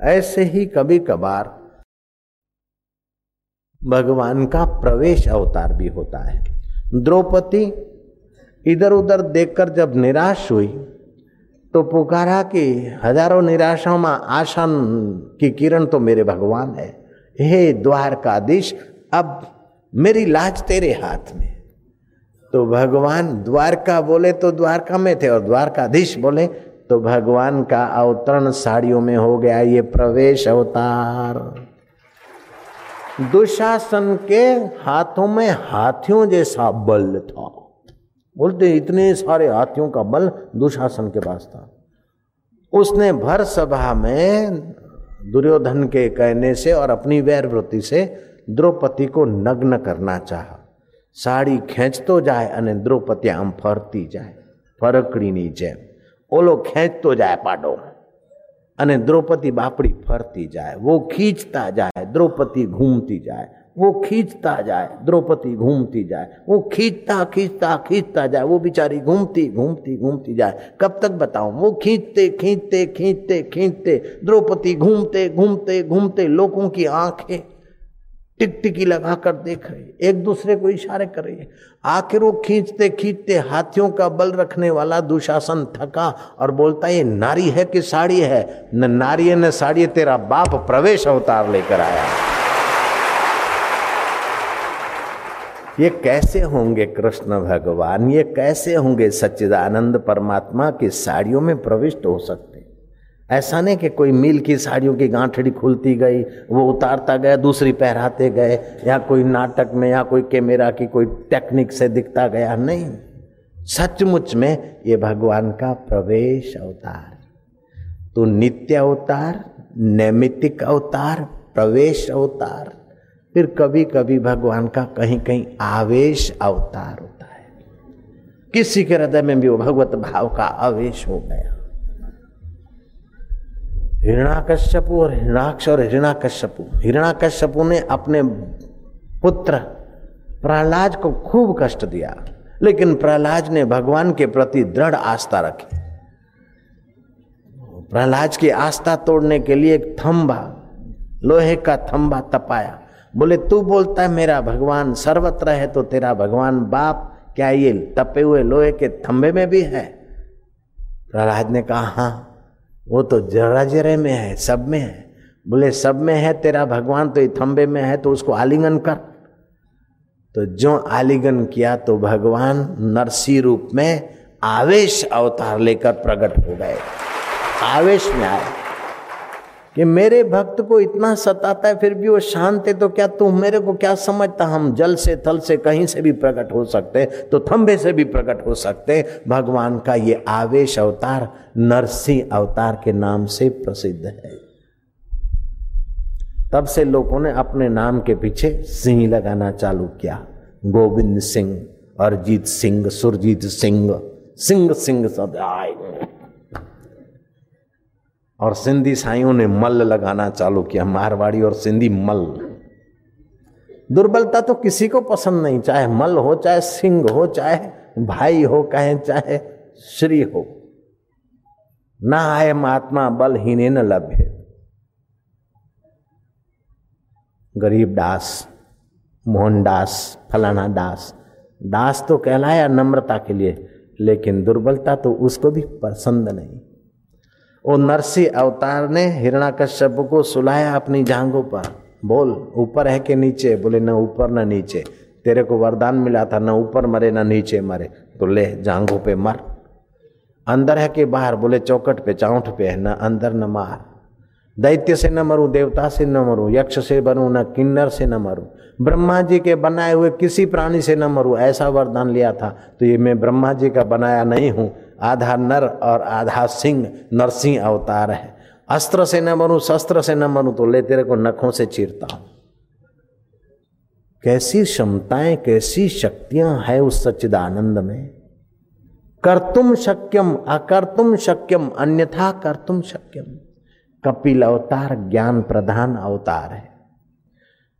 ऐसे ही कभी कभार भगवान का प्रवेश अवतार भी होता है। द्रौपदी इधर उधर देखकर जब निराश हुई तो पुकारा कि हज़ारों निराशाओं में आशा की किरण तो मेरे भगवान है। हे द्वारकाधीश, अब मेरी लाज तेरे हाथ में। तो भगवान द्वारका बोले तो द्वारका में थे, और द्वारकाधीश बोले तो भगवान का अवतरण साड़ियों में हो गया ये प्रवेश अवतार। दुशासन के हाथों में हाथियों जैसा बल था। बोलते, इतने सारे हाथियों का बल दुशासन के पास था। उसने भर सभा में दुर्योधन के कहने से और अपनी वैर वृत्ति से द्रौपदी को नग्न करना चाहा સાડી ખેંચતો જાય અને દ્રૌપદી આમ ફરતી જાય ફરકડીની જેમ ઓલો ખેંચતો જાય પાડો અને દ્રૌપદી બાપડી ફરતી જાય वो खींचता जाए द्रौपदी घूमती जाए वो खींचता जाए द्रौपदी घूमती जाए वो खींचता खींचता खींचता जाए वो बेचारी घूमती घूमती घूमती जाए कब तक बताऊं वो खींचते खींचते खींचते खींचते द्रौपदी घूमते घूमते घूमते लोगों की आंखें टिकटिकी लगाकर देख रहे एक दूसरे को इशारे कर रही है। आखिर वो खींचते खींचते हाथियों का बल रखने वाला दुशासन थका और बोलता, ये नारी है कि साड़ी है? न नारी है, न साड़ी है, तेरा बाप प्रवेश अवतार लेकर आया ये कैसे होंगे कृष्ण भगवान? ये कैसे होंगे सच्चिदानंद परमात्मा की साड़ियों में प्रविष्ट हो सकते ऐसा नहीं कि कोई मिल की साड़ियों की गांठड़ी खुलती गई, वो उतारता गया, दूसरी पहराते गए, या कोई नाटक में, या कोई कैमेरा की कोई टेक्निक से दिखता गया, नहीं। सचमुच में ये भगवान का प्रवेश अवतार। तो नित्य अवतार, नैमित्तिक अवतार, प्रवेश अवतार, फिर कभी कभी भगवान का कहीं कहीं आवेश अवतार होता है। किसी के हृदय में भी वो भगवत भाव का आवेश हो गया। हिरणाकश्यपु और हिरणाक्ष और हिरणाकश्यपु। हिरणाकश्यपु ने अपने पुत्र प्रहलाद को खूब कष्ट दिया, लेकिन प्रहलाद ने भगवान के प्रति दृढ़ आस्था रखी। प्रहलाद की आस्था तोड़ने के लिए एक थंबा, लोहे का थंबा तपाया। बोले, तू बोलता है, मेरा भगवान सर्वत्र है तो तेरा भगवान बाप क्या ये तपे हुए लोहे के थंबे में भी है? प्रहलाद ने कहा हाँ। वो तो जरा जरे में है, सब में है। बोले, सब में है तेरा भगवान तो थंबे में है तो उसको आलिंगन कर। तो जो आलिंगन किया तो भगवान नरसी रूप में आवेश अवतार लेकर प्रकट हो गए। आवेश में आए। कि मेरे भक्त को इतना सताता है, फिर भी वो शांत है तो क्या तू मेरे को क्या समझता? हम जल से, थल से कहीं से भी प्रकट हो सकते हैं तो थंबे से भी प्रकट हो सकते हैं। भगवान का ये आवेश अवतार नरसिंह अवतार के नाम से प्रसिद्ध है। तब से लोगों ने अपने नाम के पीछे सिंह लगाना चालू किया। गोविंद सिंह, अरजीत सिंह, सुरजीत सिंह सिंह सिंह सब आए और सिंधी साइयों ने मल लगाना चालू किया, मारवाड़ी और सिंधी मल। दुर्बलता तो किसी को पसंद नहीं, चाहे मल हो, चाहे सिंह हो, चाहे भाई हो, कहे, चाहे श्री हो। ना आए महात्मा, बल हीने न लभ्य गरीब दास मोहनदास फलाना दास। दास तो कहलाया नम्रता के लिए, लेकिन दुर्बलता तो उसको भी पसंद नहीं। वो नरसी अवतार ने हिरणाकश्यप को सुलाया अपनी जांगों पर। बोल, ऊपर है कि नीचे? बोले, न, ऊपर न नीचे। तेरे को वरदान मिला था। न, ऊपर मरे, न नीचे मरे। तो ले, जांघों पे मर। अंदर है कि बाहर? बोले, चौकट पे चाउठ पे है। न, अंदर न मार। दैत्य से न मरूं, देवता से न मरूं, यक्ष से बनूं, न, किन्नर से न मरूं। ब्रह्मा जी के बनाए हुए किसी प्राणी से न मरूं, ऐसा वरदान लिया था। तो ये मैं ब्रह्मा जी का बनाया नहीं हूँ। आधा नर और आधा सिंह नरसिंह अवतार है। अस्त्र से न मरूं शस्त्र से न मरूं तो ले तेरे को नखों से चीरता हूँ। कैसी क्षमताएँ, कैसी शक्तियाँ है उस सच्चिदानंद में? कर्तुम शक्यम, अकर्तुम शक्यम, अन्यथा कर्तुम शक्यम। कपिल अवतार ज्ञान प्रधान अवतार है।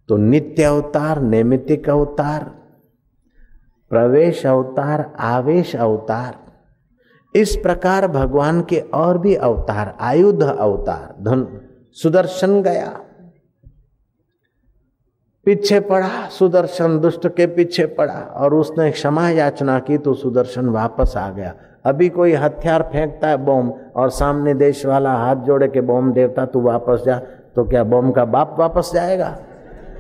तो नित्य अवतार नैमितिक अवतार, प्रवेश अवतार, आवेश अवतार इस प्रकार भगवान के और भी अवतार, आयुध अवतार, धन सुदर्शन गया। पीछे पड़ा, सुदर्शन दुष्ट के पीछे पड़ा और उसने क्षमा याचना की तो सुदर्शन वापस आ गया। अभी कोई हथियार फेंकता है बॉम्ब और सामने देश वाला हाथ जोड़े के बॉम्ब देवता तू वापस जा तो क्या बॉम्ब का बाप वापस जाएगा?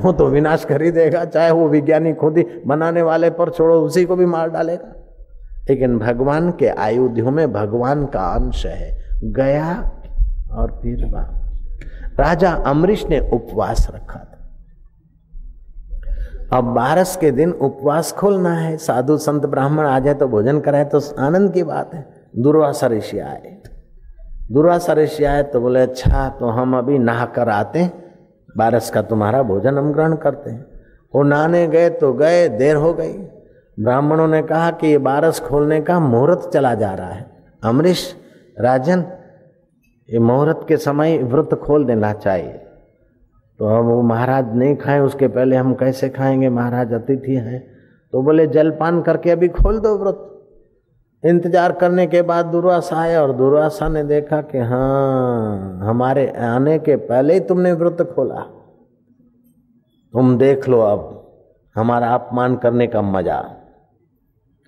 वो तो विनाश कर ही देगा, चाहे वो विज्ञानी खुद ही बनाने वाले पर छोड़ो, उसी को भी मार डालेगा। लेकिन भगवान के आयुधियों में भगवान का अंश है, गया और फिर वापस राजा अमरीश ने उपवास रखा था। अब बारस के दिन उपवास खोलना है, साधु संत ब्राह्मण आ जाए तो भोजन कराए तो आनंद की बात है। दुर्वासा ऋषि आए। दुर्वासा ऋषि आए तो बोले अच्छा तो हम अभी नहा कर आते बारस का तुम्हारा भोजन हम ग्रहण करते हैं। वो नहाने गए तो गए, देर हो गई। ब्राह्मणों ने कहा कि ये बारस खोलने का मुहूर्त चला जा रहा है। अमरीश, राजन, ये मुहूर्त के समय व्रत खोल देना चाहिए। तो हम वो महाराज नहीं खाए, उसके पहले हम कैसे खाएँगे? महाराज अतिथि हैं। तो बोले, जलपान करके अभी खोल दो व्रत। इंतज़ार करने के बाद दुर्वासा आया और दुर्वासा ने देखा कि हाँ हमारे आने के पहले ही तुमने व्रत खोला। तुम देख लो अब, हमारा अपमान करने का मज़ा।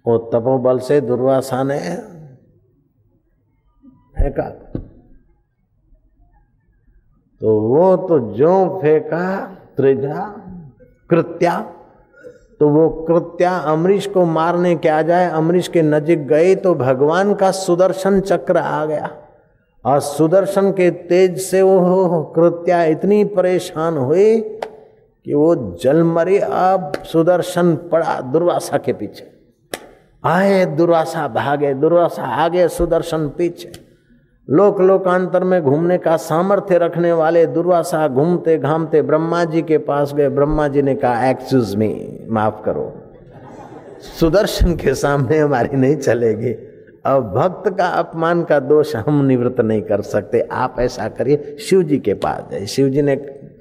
वो तपोबल से दुर्वासा ने फेंका। तो वो तो जो फेंका, त्रिजा, कृत्या तो वो कृत्या अमरीश को मारने के आ जाए, अमरीश के नजीक गए तो भगवान का सुदर्शन चक्र आ गया। और सुदर्शन के तेज से वो कृत्या इतनी परेशान हुई कि वो जल मरी अब सुदर्शन पड़ा दुर्वासा के पीछे। आए दुर्वासा, भागे दुर्वासा, आगे सुदर्शन, पीछे। लोक लोकांतर में घूमने का सामर्थ्य रखने वाले दुर्वासा घूमते घामते ब्रह्मा जी के पास गए। ब्रह्मा जी ने कहा एक्सक्यूज मी माफ़ करो। सुदर्शन के सामने हमारी नहीं चलेगी। अब भक्त का अपमान का दोष हम निवृत्त नहीं कर सकते। आप ऐसा करिए शिव जी के पास गए। शिव जी ने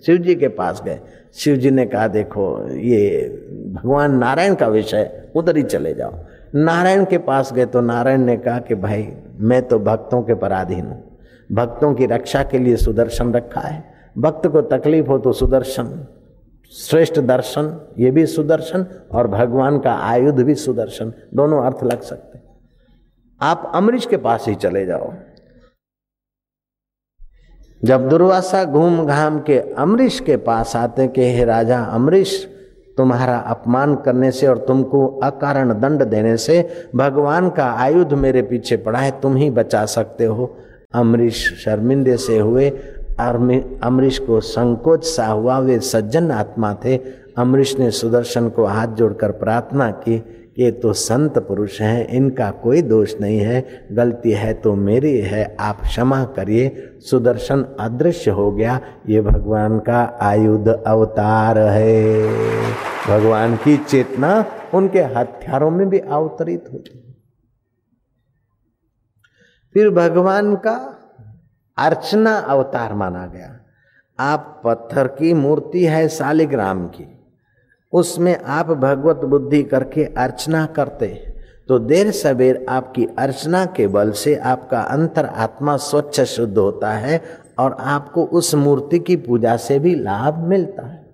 शिव जी के पास गए। शिव जी ने कहा, देखो, ये भगवान नारायण का विषय उधर ही चले जाओ। नारायण के पास गए तो नारायण ने कहा कि भाई, मैं तो भक्तों के पराधीन हूँ। भक्तों की रक्षा के लिए सुदर्शन रखा है। भक्त को तकलीफ़ हो तो सुदर्शन। श्रेष्ठ दर्शन, ये भी सुदर्शन और भगवान का आयुध भी सुदर्शन। दोनों अर्थ लग सकते आप अमरीश के पास ही चले जाओ। जब दुर्वासा घूम घाम के अमरीश के पास आते कि, हे राजा, अमरीश तुम्हारा अपमान करने से और तुमको अकारण दंड देने से भगवान का आयुध मेरे पीछे पड़ा है, तुम ही बचा सकते हो। अमरीश शर्मिंदे से हुए अमरीश को संकोच सा हुआ, वे सज्जन आत्मा थे। अमरीश ने सुदर्शन को हाथ जोड़कर प्रार्थना की। ये तो संत पुरुष हैं, इनका कोई दोष नहीं है। गलती है तो मेरी है, आप क्षमा करिए। सुदर्शन अदृश्य हो गया, ये भगवान का आयुध अवतार है। भगवान की चेतना उनके हथियारों में भी अवतरित हो होती फिर भगवान का अर्चना अवतार माना गया। आप पत्थर की मूर्ति है शालिग्राम की। उसमें आप भगवत बुद्धि करके अर्चना करते तो देर सवेर आपकी अर्चना के बल से आपका अंतर आत्मा स्वच्छ शुद्ध होता है और आपको उस मूर्ति की पूजा से भी लाभ मिलता है।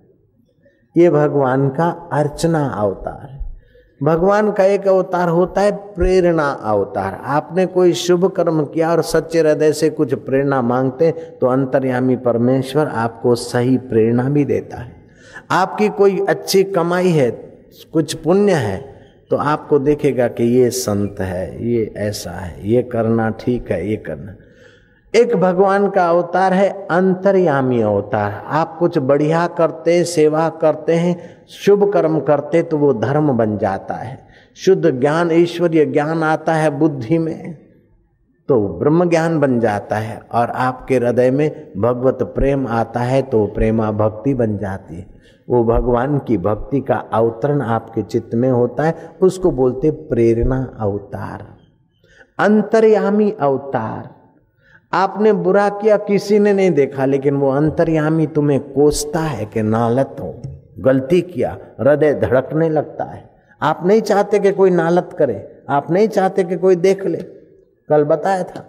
ये भगवान का अर्चना अवतार। है भगवान का एक अवतार होता है प्रेरणा अवतार। आपने कोई शुभ कर्म किया और सच्चे हृदय से कुछ प्रेरणा मांगते तो अंतर्यामी परमेश्वर आपको सही प्रेरणा भी देता है। आपकी कोई अच्छी कमाई है, कुछ पुण्य है तो आपको देखेगा कि ये संत है, ये ऐसा है, ये करना ठीक है, ये करना। एक भगवान का अवतार है, अंतर्यामी अवतार। आप कुछ बढ़िया करते, सेवा करते हैं, शुभ कर्म करते तो वो धर्म बन जाता है। शुद्ध ज्ञान ईश्वरीय ज्ञान आता है बुद्धि में तो ब्रह्म ज्ञान बन जाता है। और आपके हृदय में भगवत प्रेम आता है तो प्रेमा भक्ति बन जाती है। वो भगवान की भक्ति का अवतरण आपके चित्त में होता है, उसको बोलते प्रेरणा अवतार, अंतर्यामी अवतार। आपने बुरा किया, किसी ने नहीं देखा, लेकिन वो अंतर्यामी तुम्हें कोसता है कि नालत हो, गलती किया, हृदय धड़कने लगता है। आप नहीं चाहते कि कोई नालत करे, आप नहीं चाहते कि कोई देख ले। कल बताया था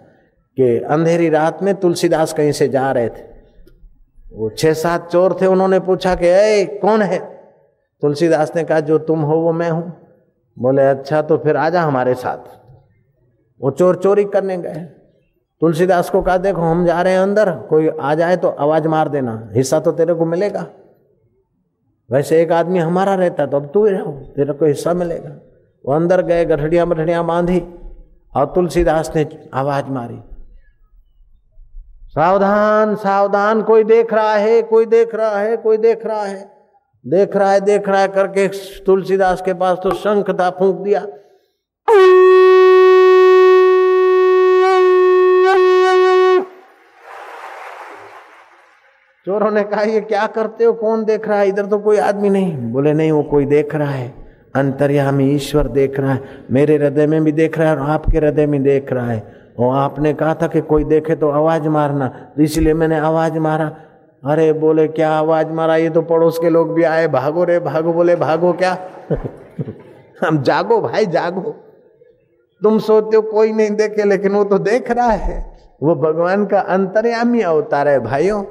कि अंधेरी रात में तुलसीदास कहीं से जा रहे थे। वो छह सात चोर थे, उन्होंने पूछा कि ए कौन है? तुलसीदास ने कहा, जो तुम हो, वो मैं हूँ। बोले अच्छा तो फिर आजा हमारे साथ। वो चोर चोरी करने गए। तुलसीदास को कहा, देखो, हम जा रहे हैं अंदर, कोई आ जाए तो आवाज़ मार देना, हिस्सा तो तेरे को मिलेगा। वैसे एक आदमी हमारा रहता तो अब तू ही रहो, तेरे को हिस्सा मिलेगा। वो अंदर गए, गठड़ियाँ बठड़ियाँ बांधी, और तुलसीदास ने आवाज़ मारी। सावधान सावधान कोई देख रहा है कोई देख रहा है कोई देख रहा है देख रहा है देख रहा है करके तुलसीदास के पास तो शंख था फूंक दिया चोरों ने कहा ये क्या करते हो कौन देख रहा है इधर तो कोई आदमी नहीं बोले नहीं वो कोई देख रहा है अंतर्यामी ईश्वर देख रहा है मेरे हृदय में भी देख रहा है और आपके हृदय में देख रहा है और आपने कहा था कि कोई देखे तो आवाज़ मारना तो इसलिए मैंने आवाज़ मारा। अरे बोले, क्या आवाज़ मारा? ये तो पड़ोस के लोग भी आए, भागो रे, भागो, बोले, भागो क्या? हम जागो भाई, जागो। तुम सोचते हो कोई नहीं देखे, लेकिन वो तो देख रहा है। वो भगवान का अंतर्यामी अवतार है भाइयों।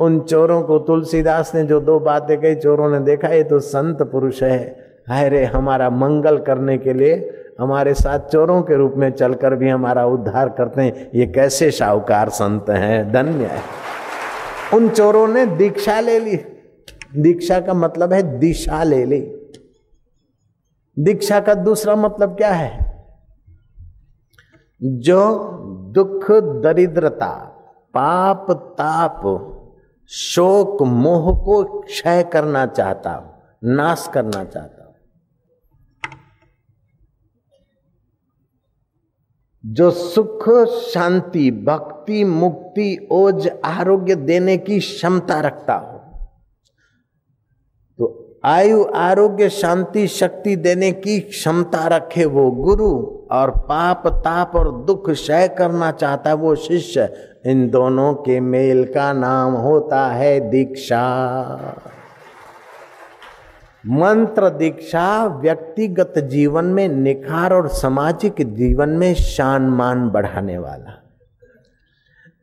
उन चोरों को तुलसीदास ने जो दो बातें कही, चोरों ने देखा, ये तो संत पुरुष है। हाय रे हमारा मंगल करने के लिए हमारे साथ चोरों के रूप में चलकर भी हमारा उद्धार करते हैं। ये कैसे शाहूकार संत हैं? धन्य है। उन चोरों ने दीक्षा ले ली। दीक्षा का मतलब है दिशा ले ली। दीक्षा का दूसरा मतलब क्या है? जो दुख, दरिद्रता, पाप, ताप, शोक, मोह को क्षय करना चाहता हूँ नाश करना चाहता हूँ जो सुख, शांति, भक्ति, मुक्ति, ओज, आरोग्य देने की क्षमता रखता हो। तो आयु, आरोग्य, शांति, शक्ति देने की क्षमता रखे वो गुरु और पाप, ताप और दुख क्षय करना चाहता है वो शिष्य। इन दोनों के मेल का नाम होता है दीक्षा। मंत्र दीक्षा व्यक्तिगत जीवन में, निखार और सामाजिक जीवन में शान मान बढ़ाने वाला,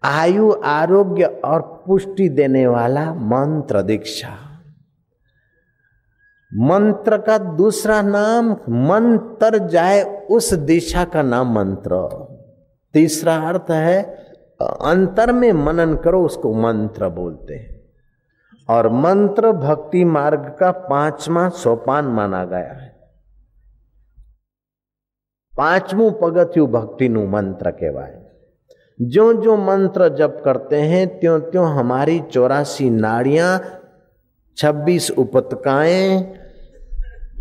आयु, आरोग्य और पुष्टि देने वाला मंत्र दीक्षा। मंत्र का दूसरा नाम मंत्र जाए उस दिशा का नाम मंत्र। तीसरा अर्थ है, अंतर में मनन करो उसको मंत्र बोलते हैं। और मंत्र भक्ति मार्ग का पांचवा सोपान माना गया है। पांचवू पगथ्यू भक्ति नु मंत्र कहवाय जो जो मंत्र जप करते हैं त्यों त्यों हमारी चौरासी नाड़ियाँ, छब्बीस उपतकाएँ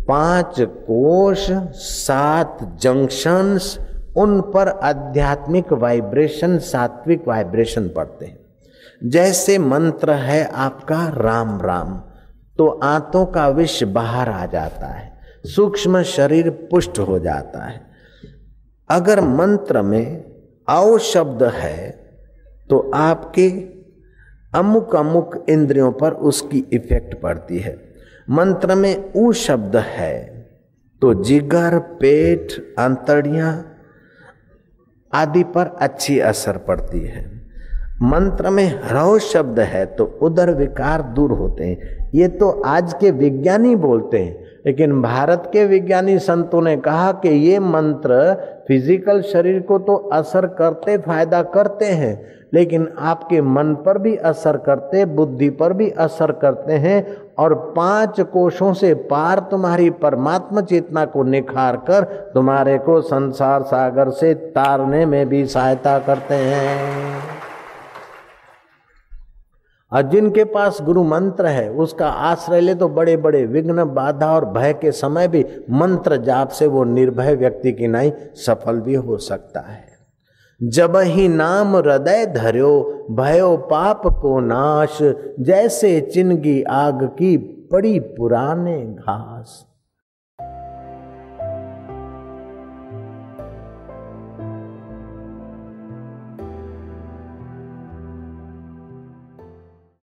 पाँच कोश, सात जंक्शंस उन पर आध्यात्मिक वाइब्रेशन, सात्विक वाइब्रेशन पड़ते हैं। जैसे मंत्र है आपका राम राम तो आंतों का विष बाहर आ जाता है, सूक्ष्म शरीर पुष्ट हो जाता है। अगर मंत्र में औ शब्द है तो आपके अमुक अमुक इंद्रियों पर उसकी इफ़ेक्ट पड़ती है। मंत्र में ऊ शब्द है तो जिगर, पेट, अंतड़ियाँ आदि पर अच्छी असर पड़ती है। मंत्र में ह्रव शब्द है तो उदर विकार दूर होते हैं। ये तो आज के विज्ञानी बोलते हैं, लेकिन भारत के विज्ञानी संतों ने कहा कि ये मंत्र फ़िज़िकल शरीर को तो असर करते, फ़ायदा करते हैं, लेकिन आपके मन पर भी असर करते, बुद्धि पर भी असर करते हैं, और पाँच कोशों से पार तुम्हारी परमात्मा चेतना को निखार कर तुम्हारे को संसार सागर से तारने में भी सहायता करते हैं। और जिनके पास गुरु मंत्र है, उसका आश्रय ले तो बड़े बड़े विघ्न, बाधा और भय के समय भी मंत्र जाप से वो निर्भय व्यक्ति की नाई सफल भी हो सकता है। जब ही नाम हृदय धर्यो, भयो पाप को नाश, जैसे चिनगी आग की पड़ी पुराने घास।